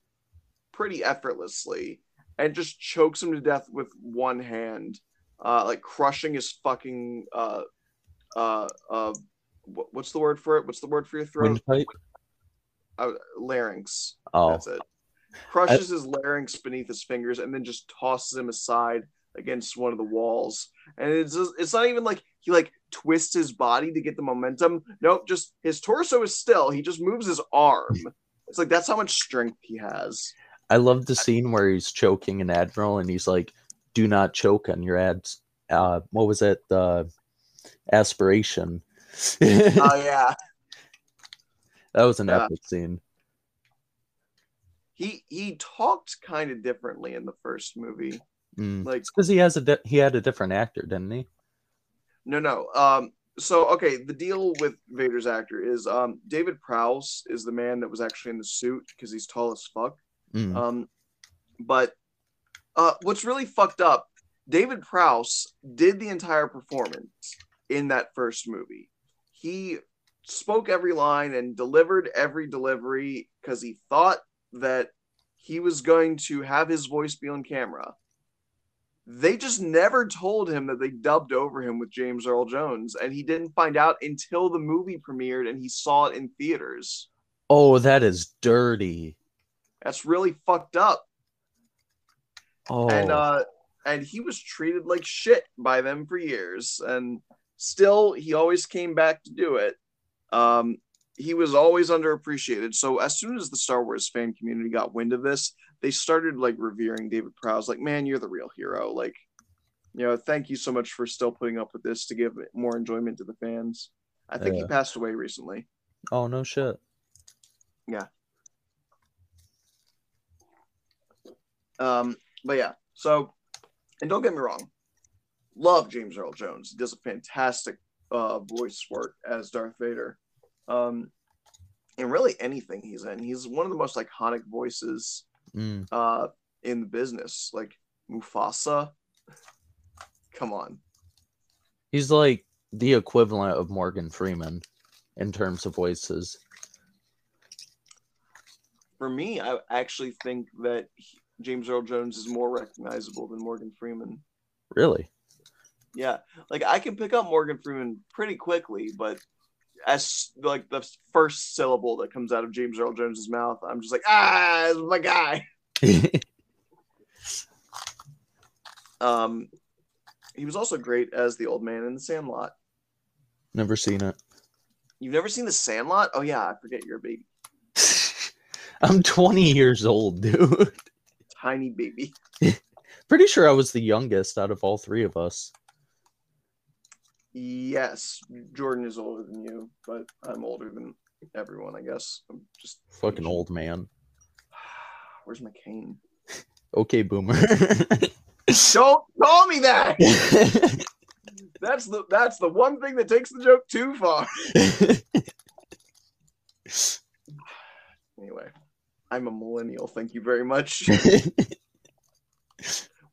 pretty effortlessly, and just chokes him to death with one hand, uh, like crushing his fucking uh, uh, uh, what's the word for it? What's the word for your throat? Uh, larynx. Oh, That's it. Crushes his larynx beneath his fingers and then just tosses him aside against one of the walls. And it's just, it's not even like he like twists his body to get the momentum. Nope, just his torso is still. He just moves his arm. It's like that's how much strength he has. I love the scene where he's choking an admiral and he's like, "Do not choke on your ads." Uh, what was it? The aspiration. that Oh <laughs> yeah. That was an yeah. epic scene. He he talked kind of differently in the first movie. Mm. Like because he has a di- he had a different actor, didn't he? No, no. Um, so okay, the deal with Vader's actor is um David Prowse is the man that was actually in the suit because he's tall as fuck. Mm. Um, but uh, what's really fucked up, David Prowse did the entire performance in that first movie. He spoke every line and delivered every delivery because he thought that he was going to have his voice be on camera. They just never told him that they dubbed over him with James Earl Jones, and he didn't find out until the movie premiered and he saw it in theaters. Oh, that is dirty. That's really fucked up. Oh, and uh and he was treated like shit by them for years and still he always came back to do it um he was always underappreciated so as soon as the star wars fan community got wind of this they started like revering david prowse like man you're the real hero like you know thank you so much for still putting up with this to give more enjoyment to the fans i think Yeah. he passed away recently oh no shit. Yeah. Um, but yeah, so and don't get me wrong, love James Earl Jones. He does a fantastic uh, voice work as Darth Vader. Um, and really anything he's in, he's one of the most iconic voices Mm. uh, in the business. Like Mufasa, come on, He's like the equivalent of Morgan Freeman in terms of voices. For me, I actually think that he- James Earl Jones is more recognizable than Morgan Freeman. Really? Yeah, like I can pick up Morgan Freeman pretty quickly, but as like the first syllable that comes out of James Earl Jones's mouth, I'm just like, ah, my guy. <laughs> Um, he was also great as the old man in The Sandlot. Never seen it. You've never seen The Sandlot? Oh yeah, I forget you're a baby, <laughs> I'm 20 years old, dude. tiny baby. <laughs> Pretty sure I was the youngest out of all three of us. Yes, Jordan is older than you, but I'm older than everyone. I guess I'm just Fucking old man. <sighs> Where's my cane? <laughs> Okay, boomer. <laughs> Don't call me that. <laughs> That's the that's the one thing that takes the joke too far. <sighs> Anyway, I'm a millennial. Thank you very much.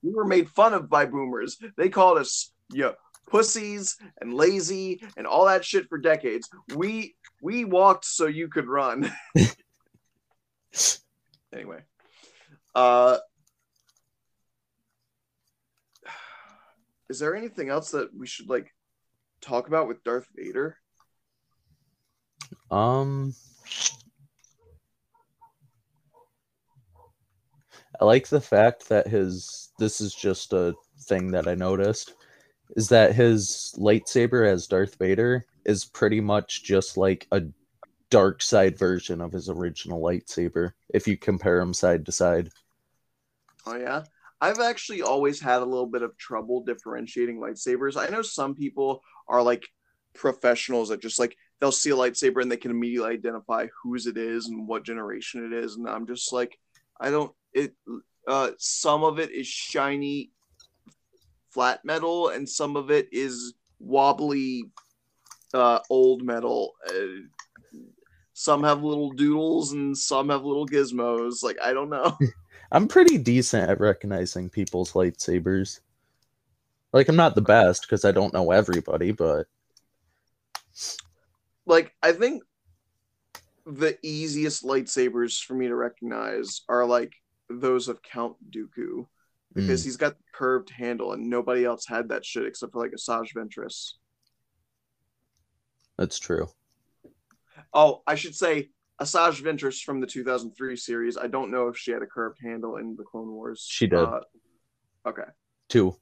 we were made fun of by boomers. They called us yeah, pussies and lazy and all that shit for decades. We we walked so you could run. <laughs> anyway. Uh Is there anything else that we should like talk about with Darth Vader? um I like the fact that his this is just a thing that I noticed is that his lightsaber as Darth Vader is pretty much just like a dark side version of his original lightsaber if you compare them side to side. Oh yeah. I've actually always had a little bit of trouble differentiating lightsabers. I know some people are like professionals that just like they'll see a lightsaber and they can immediately identify whose it is and what generation it is and I'm just like I don't it uh some of it is shiny flat metal and some of it is wobbly uh old metal. Uh, some have little doodles and some have little gizmos. Like I don't know. <laughs> I'm pretty decent at recognizing people's lightsabers. Like I'm not the best because I don't know everybody, but like I think the easiest lightsabers for me to recognize are like those of Count Dooku because he's got the curved handle and nobody else had that shit except for like Asajj Ventress. that's true. Oh, I should say Asajj Ventress from the 2003 series. I don't know if she had a curved handle in the Clone Wars. She did. Uh, okay. Two.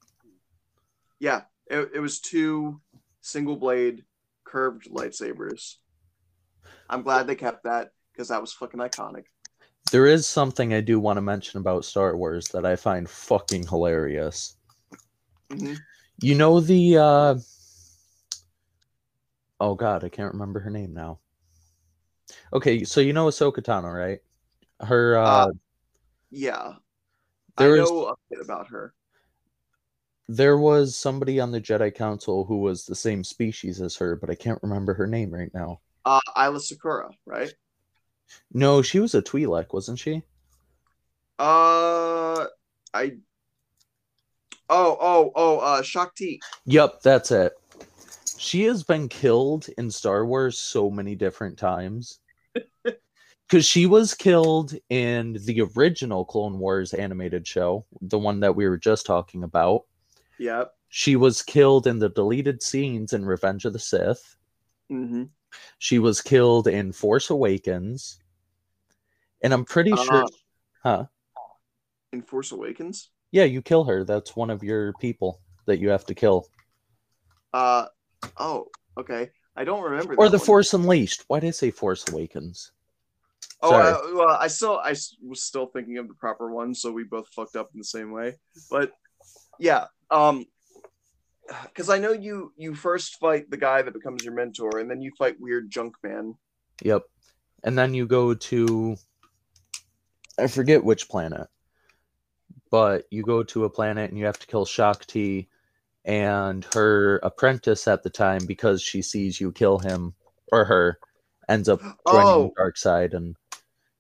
Yeah, it, it was two single blade curved lightsabers. I'm glad they kept that because that was fucking iconic. There is something I do want to mention about Star Wars that I find fucking hilarious. Mhm. You know the uh Oh god, I can't remember her name now. Okay, so you know Ahsoka Tano, right? Her uh, Uh, Yeah, There I is- know a bit about her. there was somebody on the Jedi Council who was the same species as her, but I can't remember her name right now. Uh, Isla Sakura, right? No, she was a Twi'lek, wasn't she? Uh, I. Oh, oh, oh, uh, Shaak Ti. Yep, that's it. She has been killed in Star Wars so many different times. <laughs> Because she was killed in the original Clone Wars animated show, the one that we were just talking about. Yep. She was killed in the deleted scenes in Revenge of the Sith. Mm-hmm. She was killed in Force Awakens. And I'm pretty sure. Uh, Huh? In Force Awakens. Yeah, you kill her. That's one of your people that you have to kill. Uh, oh, okay. I don't remember. Or the one. Force Unleashed. Why did I say Force Awakens? Oh, uh, well, I still, I was still thinking of the proper one, so we both fucked up in the same way. But yeah, um, because I know you, you first fight the guy that becomes your mentor, and then you fight weird junk man. Yep. And then you go to I forget which planet. But you go to a planet and you have to kill Shaak Ti and her apprentice at the time because she sees you kill him or her ends up joining Oh. the dark side and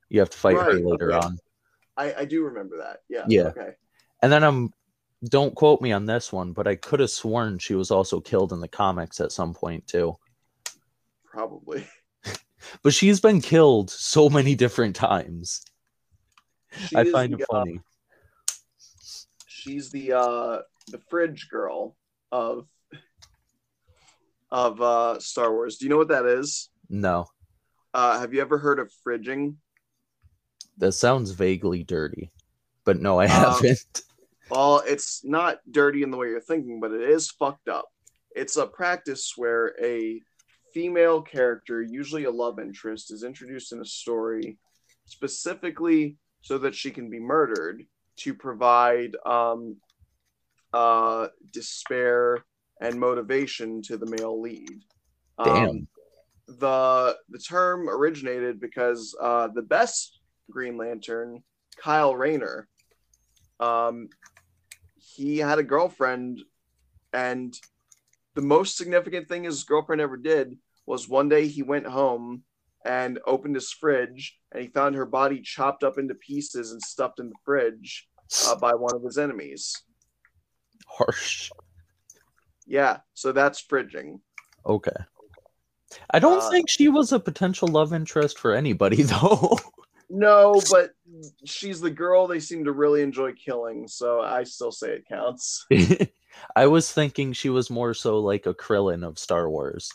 you have to fight her later okay. on. I, I do remember that. Yeah. Yeah. Okay. And then I'm Don't quote me on this one, but I could have sworn she was also killed in the comics at some point too. Probably. <laughs> But she's been killed so many different times. She I find the, it uh, funny. she's the uh the fridge girl of of uh Star Wars. Do you know what that is? No, Uh have you ever heard of fridging? that sounds vaguely dirty, but no, I Um, haven't. <laughs> Well, it's not dirty in the way you're thinking, but it is fucked up. It's a practice where a female character, usually a love interest, is introduced in a story specifically so that she can be murdered to provide um, uh, despair and motivation to the male lead. Um, the the term originated because uh, the best Green Lantern, Kyle Rayner, um, he had a girlfriend, and the most significant thing his girlfriend ever did was one day he went home and opened his fridge and he found her body chopped up into pieces and stuffed in the fridge uh, by one of his enemies. Harsh. Yeah, so that's fridging. Okay. I don't Uh, think she was a potential love interest for anybody <laughs> though. No, but she's the girl they seem to really enjoy killing, so I still say it counts. <laughs> I was thinking she was more so like a Krillin of Star Wars.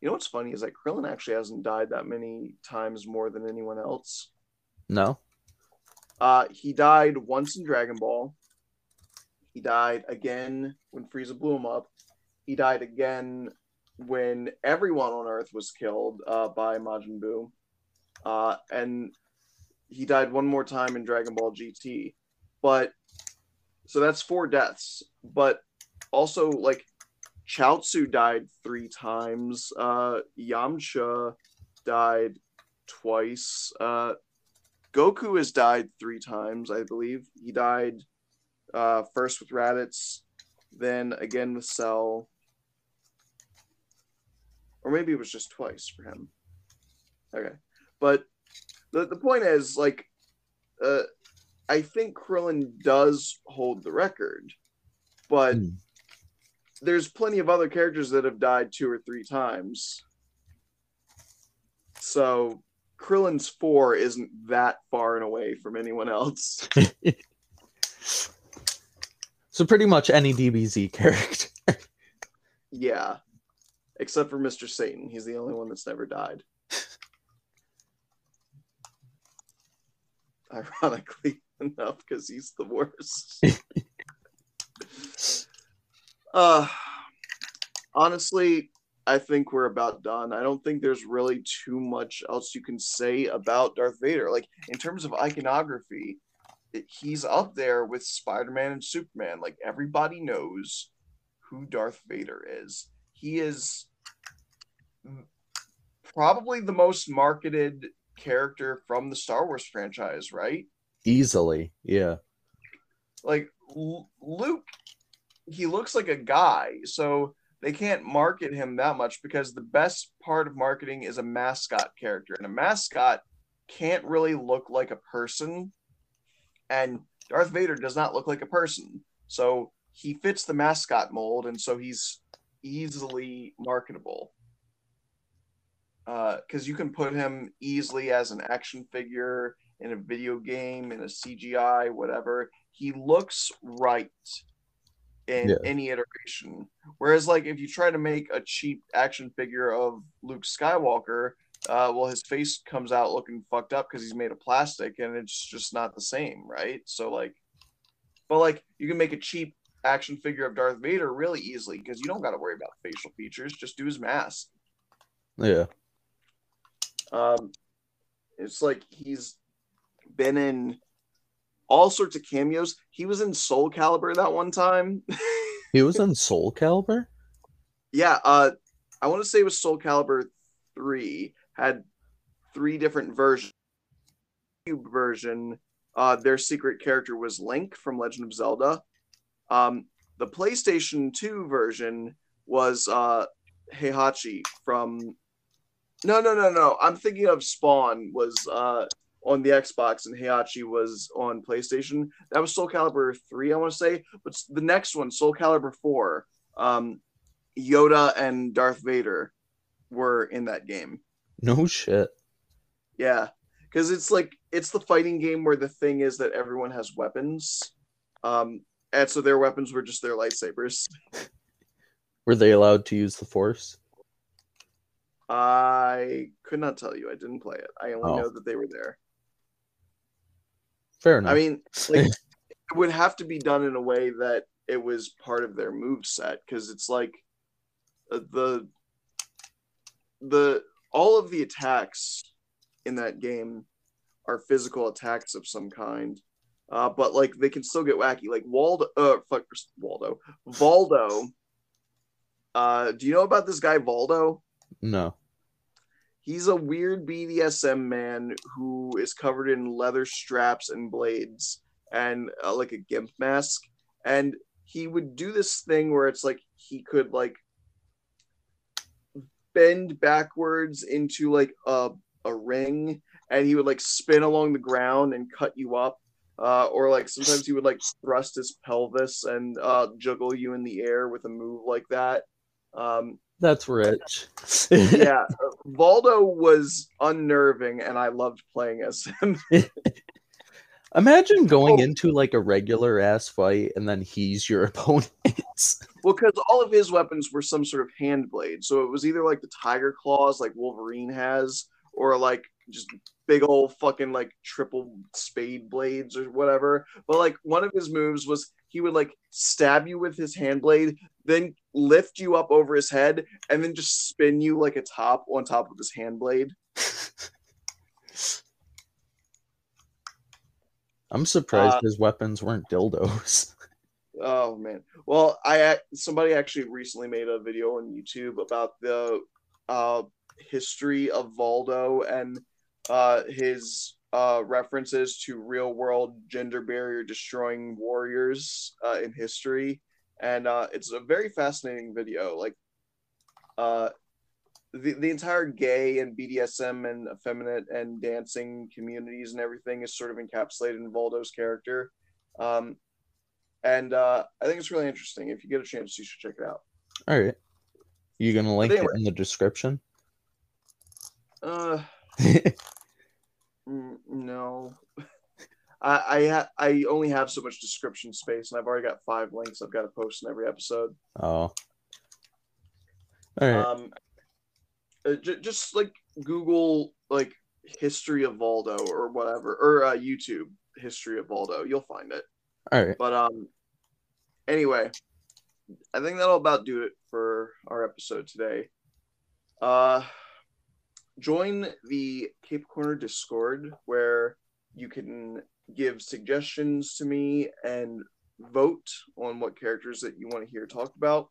You know what's funny is that Krillin actually hasn't died that many times more than anyone else. No? Uh, he died once in Dragon Ball. He died again when Frieza blew him up. He died again when everyone on Earth was killed uh, by Majin Buu. Uh, and he died one more time in Dragon Ball GT. But so that's four deaths. But also, like, Chaozu died three times. Uh, Yamcha died twice. Uh, Goku has died three times, I believe. He died uh, first with Raditz, then again with Cell, or maybe it was just twice for him. Okay, but the the point is, like, uh, I think Krillin does hold the record, but Hmm. there's plenty of other characters that have died two or three times. So Krillin's four isn't that far and away from anyone else. <laughs> So pretty much any DBZ character. yeah. Except for Mr. Satan. He's the only one that's never died. <laughs> Ironically enough, because he's the worst. <laughs> uh honestly, I think we're about done. I don't think there's really too much else you can say about Darth Vader. Like in terms of iconography, it, he's up there with Spider-Man and Superman. Like everybody knows who Darth Vader is. He is probably the most marketed character from the Star Wars franchise, right? Easily. Yeah. Like L- Luke, he looks like a guy, so they can't market him that much because the best part of marketing is a mascot character, and a mascot can't really look like a person. And Darth Vader does not look like a person, so he fits the mascot mold, and so he's easily marketable. Because you can put him easily as an action figure in a video game, in a CGI, whatever. He looks right in Yeah. any iteration. Whereas, like, if you try to make a cheap action figure of Luke Skywalker, uh, well, his face comes out looking fucked up because he's made of plastic, and it's just not the same, right? So, like, but like, you can make a cheap action figure of Darth Vader really easily because you don't got to worry about facial features. Just do his mask. Yeah. Um, it's like he's been in all sorts of cameos. He was in Soul Calibur that one time. <laughs> He was in Soul Calibur? yeah, uh, I want to say it was Soul Calibur three. Had three different versions. Cube version. Uh, their secret character was Link from Legend of Zelda. Um, the PlayStation Two version was uh, Heihachi from. No, no, no, no. I'm thinking of Spawn was uh, on the Xbox and Heihachi was on PlayStation. That was Soul Calibur 3, I want to say. But the next one, Soul Calibur 4, um, Yoda and Darth Vader were in that game. No shit. Yeah. Because it's like it's the fighting game where the thing is that everyone has weapons. Um, and so their weapons were just their lightsabers. <laughs> Were they allowed to use the Force? I could not tell you. I didn't play it. I only Oh. know that they were there. Fair enough. I mean, like, <laughs> it would have to be done in a way that it was part of their move set because it's like uh, the the all of the attacks in that game are physical attacks of some kind. Uh, but like they can still get wacky. Like Waldo, uh, fuck Waldo, Voldo. Uh, do you know about this guy Voldo? no. He's a weird BDSM man who is covered in leather straps and blades and uh, like a gimp mask. And he would do this thing where it's like he could like bend backwards into like a, a ring and he would like spin along the ground and cut you up. Uh, or like sometimes he would like thrust his pelvis and uh, juggle you in the air with a move like that. Um, That's rich. yeah, <laughs> Voldo was unnerving, and I loved playing as him. <laughs> Imagine going Oh. into like a regular ass fight and then he's your <laughs> opponent. well, because all of his weapons were some sort of hand blade, so it was either like the tiger claws, like Wolverine has, or like just big old fucking like triple spade blades or whatever. But like one of his moves was he would like stab you with his hand blade, then lift you up over his head, and then just spin you like a top on top of his hand blade. <laughs> I'm surprised Uh, his weapons weren't dildos. <laughs> Oh man. Well, I somebody actually recently made a video on YouTube about the uh, history of Voldo and uh, his uh, references to real world gender barrier destroying warriors uh, in history, and uh, it's a very fascinating video. Like, uh, the the entire gay and BDSM and effeminate and dancing communities and everything is sort of encapsulated in Voldo's character. Um, and uh, I think it's really interesting. If you get a chance, you should check it out. All right. You gonna link anyway. it in the description? Uh, <laughs> mm, no, <laughs> I I, ha- I only have so much description space, and I've already got five links I've got to post in every episode. oh. All right. Um, uh, j- just like Google like history of Voldo or whatever, or uh, YouTube history of Voldo, you'll find it. All right. But um, anyway, I think that'll about do it for our episode today. Uh, join the Cape Corner Discord where you can give suggestions to me and vote on what characters that you want to hear talked about.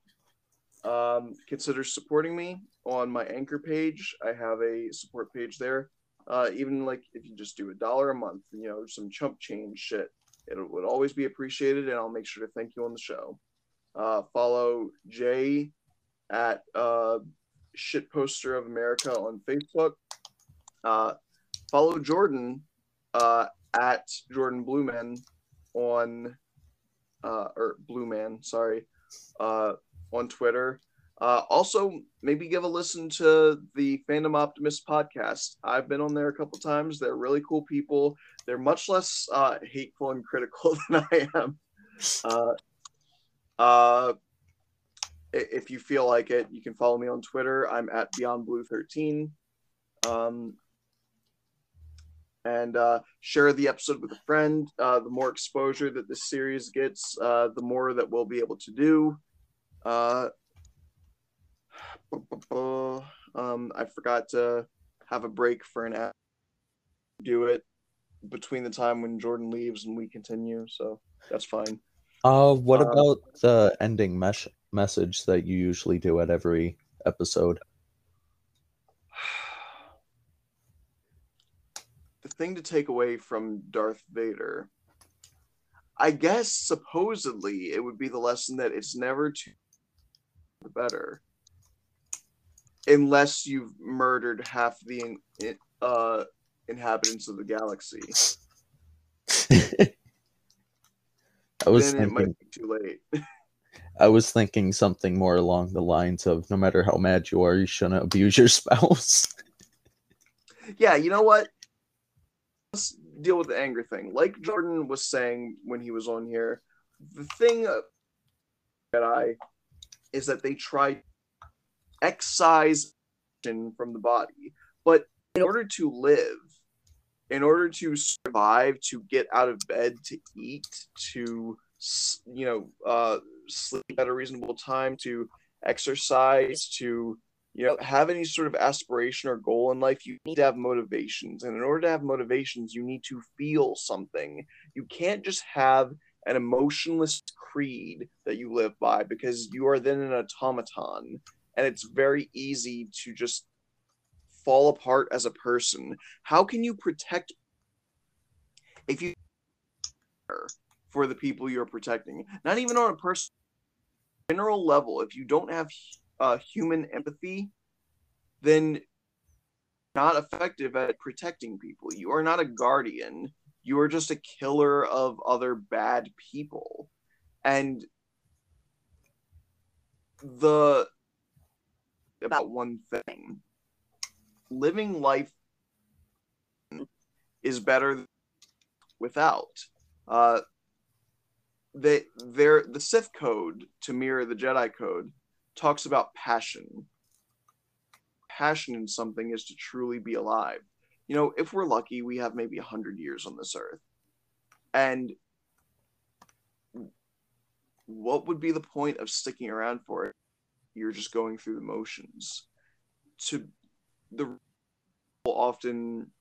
Um, consider supporting me on my anchor page. I have a support page there. Uh, even like if you just do a dollar a month, you know, some chump change shit it would always be appreciated, and I'll make sure to thank you on the show. Uh, follow Jay at uh, Shitposter of America on Facebook. Uh, follow Jordan uh, at Jordan Blueman on uh, or Blueman, sorry, uh, on Twitter. Uh, also, maybe give a listen to the Fandom Optimist podcast. I've been on there a couple times. They're really cool people they're much less uh, hateful and critical <laughs> than I am. Uh, uh, if you feel like it, you can follow me on Twitter. I'm at Beyond Blue 13. Um, and uh, share the episode with a friend. Uh, the more exposure that this series gets, uh, the more that we'll be able to do. Uh, um, I forgot to have a break for an app. Do it between the time when Jordan leaves and we continue, so that's fine. Uh, what uh, about the ending mesh message that you usually do at every episode? <sighs> the thing to take away from Darth Vader, I guess supposedly it would be the lesson that it's never too the better, unless you've murdered half the uh inhabitants of the galaxy, <laughs> I was then it thinking might be too late. <laughs> I was thinking something more along the lines of no matter how mad you are, you shouldn't abuse your <laughs> spouse. yeah, you know what? Let's deal with the anger thing. Like Jordan was saying when he was on here, the thing that I is that they try excise from the body, but in order to live, in order to survive, to get out of bed, to eat, to you know, uh, sleep at a reasonable time, to exercise, to you know have any sort of aspiration or goal in life you need to have motivations. And in order to have motivations you need to feel something. You can't just have an emotionless creed that you live by because you are then an automaton and it's very easy to just fall apart as a person. How can you protect if you for the people you're protecting not even on a personal general level if you don't have uh, human empathy, then not effective at protecting people. You are not a guardian. You are just a killer of other bad people. And the about one thing living life is better without uh they they're the sith code to mirror the jedi code talks about passion. Passion in something is to truly be alive. You know, if we're lucky, we have maybe 100 years on this earth. And what would be the point of sticking around for it? You're just going through the motions. To the often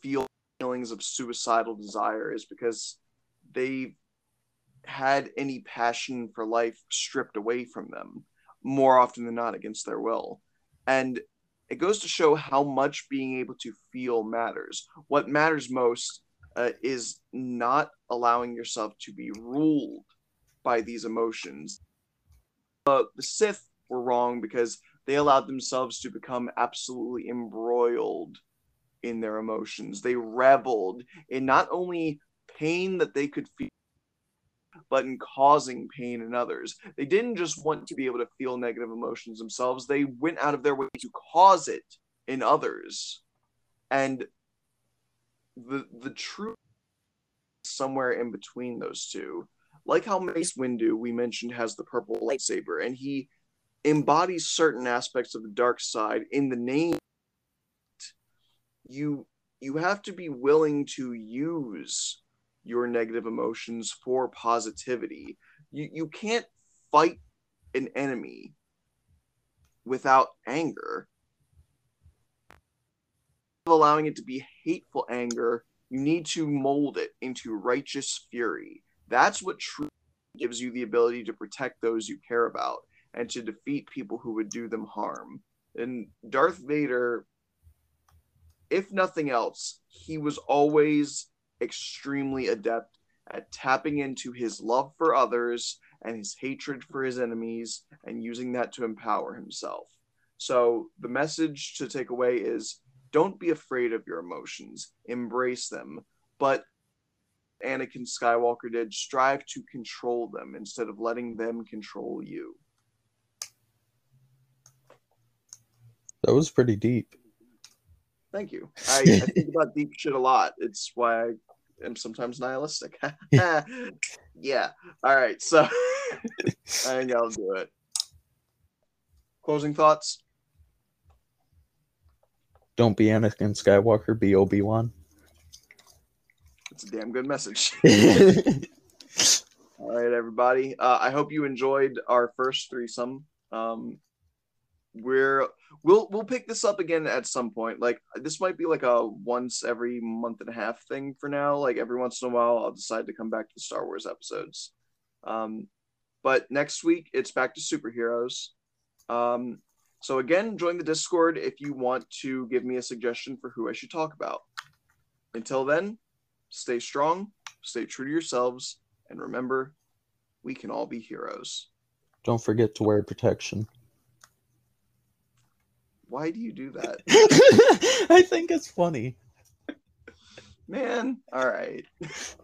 feel feelings of suicidal desire is because they had any passion for life stripped away from them more often than not against their will. And it goes to show how much being able to feel matters. What matters most uh, is not allowing yourself to be ruled by these emotions. Uh, the Sith were wrong because they allowed themselves to become absolutely embroiled in their emotions. They reveled in not only pain that they could feel but in causing pain in others. They didn't just want to be able to feel negative emotions themselves, they went out of their way to cause it in others. And the the truth somewhere in between those two. Like how Mace Windu, we mentioned, has the purple lightsaber, and he embodies certain aspects of the dark side in the name. You you have to be willing to use your negative emotions for positivity. You you can't fight an enemy without anger. Allowing it to be hateful anger, you need to mold it into righteous fury. That's what truly gives you the ability to protect those you care about and to defeat people who would do them harm. And Darth Vader, if nothing else, he was always extremely adept at tapping into his love for others and his hatred for his enemies and using that to empower himself. So, the message to take away is don't be afraid of your emotions, embrace them, but Anakin Skywalker did strive to control them instead of letting them control you. That was pretty deep. Thank you. I, <laughs> I think about deep shit a lot. It's why I am sometimes nihilistic. <laughs> yeah. All right. So <laughs> I think I'll do it. Closing thoughts. Don't be Anakin Skywalker, be Obi Wan. It's a damn good message. <laughs> All right, everybody. Uh, I hope you enjoyed our first threesome. Um, we're we'll we'll pick this up again at some point. Like this might be like a once every month and a half thing for now. Like every once in a while, I'll decide to come back to the Star Wars episodes. Um, but next week it's back to superheroes. Um, so again, join the Discord if you want to give me a suggestion for who I should talk about. Until then, stay strong, stay true to yourselves, and remember, we can all be heroes. Don't forget to wear protection. Why do you do that? <laughs> I think it's funny. Man, all right. <laughs>